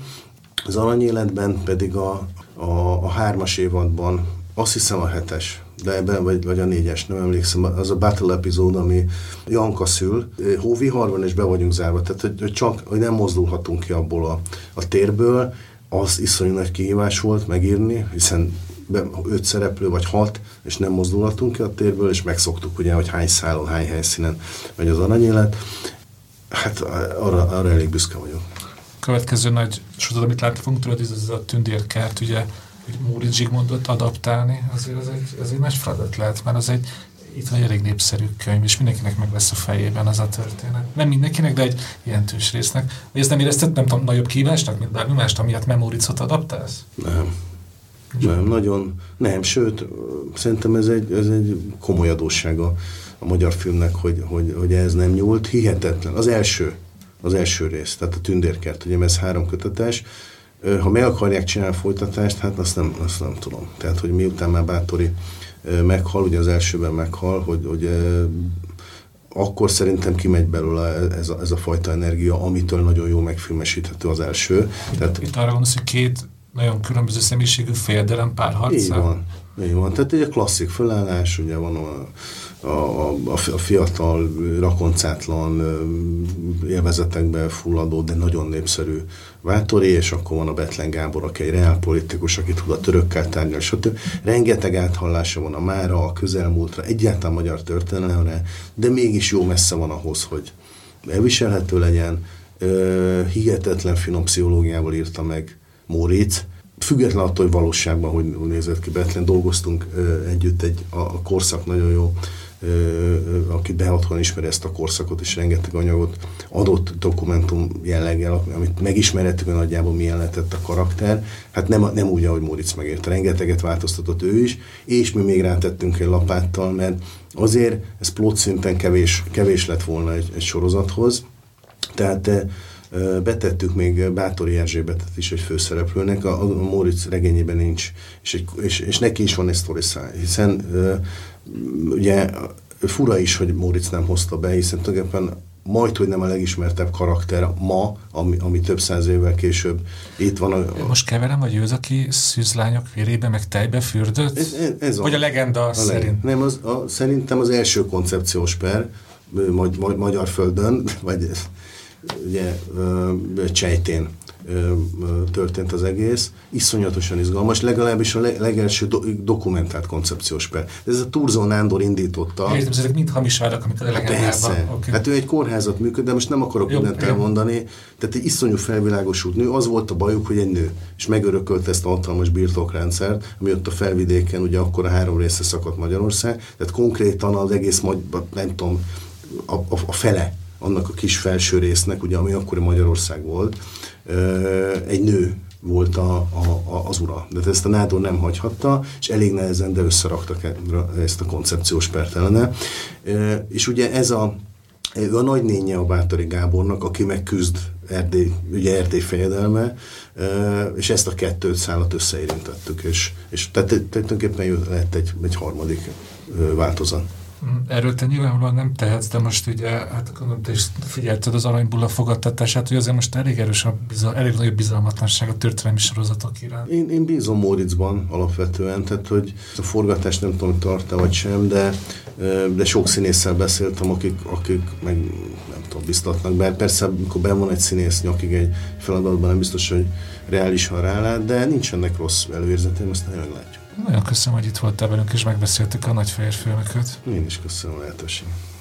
Az aranyéletben pedig a, a, a hármas évadban, azt hiszem a hetes, de ebben, vagy, vagy a négyes, nem emlékszem, az a battle epizód, ami Janka szül, hóvihar van, és be vagyunk zárva, tehát hogy, hogy csak, hogy nem mozdulhatunk ki abból a, a térből, az iszonyú nagy kihívás volt megírni, hiszen be, öt szereplő vagy hat, és nem mozdulhatunk ki a térből, és megszoktuk ugye, hogy hány szálon, hány helyszínen megy az aranyélet. Hát arra, arra elég büszke vagyok. következő nagy sorozat, amit látni fogunk tudod, ez a tündérkert, ugye, Móricz Zsigmondot adaptálni, azért ez egy, ez egy nagy feladat lehet, mert az egy itt egy elég népszerű könyv, és mindenkinek meg lesz a fejében az a történet. Nem mindenkinek, de egy jelentős résznek. Ezt nem érezted, nem tudom, nagyobb kívásnak, mint bármi mást, amiatt Memoricot adaptálsz? Nem. Nem, nagyon, nem, sőt, szerintem ez egy, ez egy komoly adóssága a magyar filmnek, hogy, hogy, hogy ez nem nyúlt. Hihetetlen. Az első, az első rész, tehát a Tündérkert, ugye ez három kötetes, ha meg akarják csinálni a folytatást, hát azt nem, azt nem tudom. Tehát, hogy miután már Bátori meghal, ugye az elsőben meghal, hogy, hogy akkor szerintem kimegy belőle ez a, ez a fajta energia, amitől nagyon jó megfilmesíthető az első. Itt, Tehát, itt arra gondolsz, hogy két nagyon különböző személyiségű féldelem párharca? Így van. Így van. Tehát egy klasszik felállás, ugye van a, a, a, a fiatal, rakoncátlan, élvezetekbe fulladó, de nagyon népszerű Vátori, és akkor van a Betlen Gábor, aki egy reálpolitikus, aki tud a törökkel tárgyalni, stb. Rengeteg áthallása van a mára, a közelmúltra, egyáltalán magyar történelemre, de mégis jó messze van ahhoz, hogy elviselhető legyen. Hihetetlen finom pszichológiával írta meg Móricz, független attól, hogy valóságban hogy nézett ki Betlen, dolgoztunk együtt egy, a, a korszak nagyon jó aki behatlan ismeri ezt a korszakot, és rengeteg anyagot adott dokumentum jelleggel, amit megismerhettük, hogy nagyjából milyen lehetett a karakter. Hát nem, nem úgy, ahogy Moritz megérte. Rengeteget változtatott ő is, és mi még rátettünk egy lapáttal, mert azért ez plot szinten kevés, kevés lett volna egy, egy sorozathoz. Tehát betettük még Bátori Erzsébetet is egy főszereplőnek, a, a Moritz regényében nincs, és, egy, és, és neki is van egy sztori hiszen ugye fura is, hogy Moritz nem hozta be, hiszen tulajdonképpen majd, hogy nem a legismertebb karakter ma, ami, ami több száz évvel később itt van. A, Most keverem, vagy ő az, aki szűzlányok vérébe, meg tejbe fürdött? Ez, ez vagy a, a legenda a szerint? Legend. Nem, az, a, szerintem az első koncepciós per, magy, magy, magyar földön, vagy ugye Csejtén történt az egész, iszonyatosan izgalmas, legalábbis a legelső do dokumentált koncepciós per. Ez a Turzó Nándor indította. Értem, ezek mind hamis vádak, amik a Persze. Okay. Hát ő egy kórházat működ, de most nem akarok Jó, mindent elmondani. Tehát egy iszonyú felvilágosult nő, az volt a bajuk, hogy egy nő, és megörökölt ezt a hatalmas birtokrendszert, ami ott a felvidéken, ugye akkor a három része szakadt Magyarország, tehát konkrétan az egész, nem tudom, a, a, a fele annak a kis felső résznek, ugye, ami akkor Magyarország volt, egy nő volt a, a, az ura. De ezt a Nádor nem hagyhatta, és elég nehezen, de összeraktak e, ezt a koncepciós pert ellene. És ugye ez a, ő a nagynénye a Bátori Gábornak, aki megküzd Erdély, ugye Erdély fejedelme, és ezt a kettőt szállat összeérintettük, és, és tehát tulajdonképpen lett egy, egy harmadik változat. Erről te nyilvánvalóan nem tehetsz, de most ugye, hát gondolom, te is figyelted az aranybulla fogadtatását, hogy azért most elég erős a bizal, elég nagyobb bizalmatlanság a történelmi sorozatok iránt. Én, én bízom Móriczban alapvetően, tehát hogy a forgatás nem tudom, tart-e vagy sem, de, de sok színésszel beszéltem, akik, akik meg nem tudom, biztatnak be. Persze, amikor ben van egy színész nyakig egy feladatban, nem biztos, hogy reálisan rálát, de nincsenek rossz előérzeteim, azt nagyon meglátjuk. Nagyon köszönöm, hogy itt voltál velünk, és megbeszéltük a nagyfehér filmeket. Én is köszönöm a lehetőséget.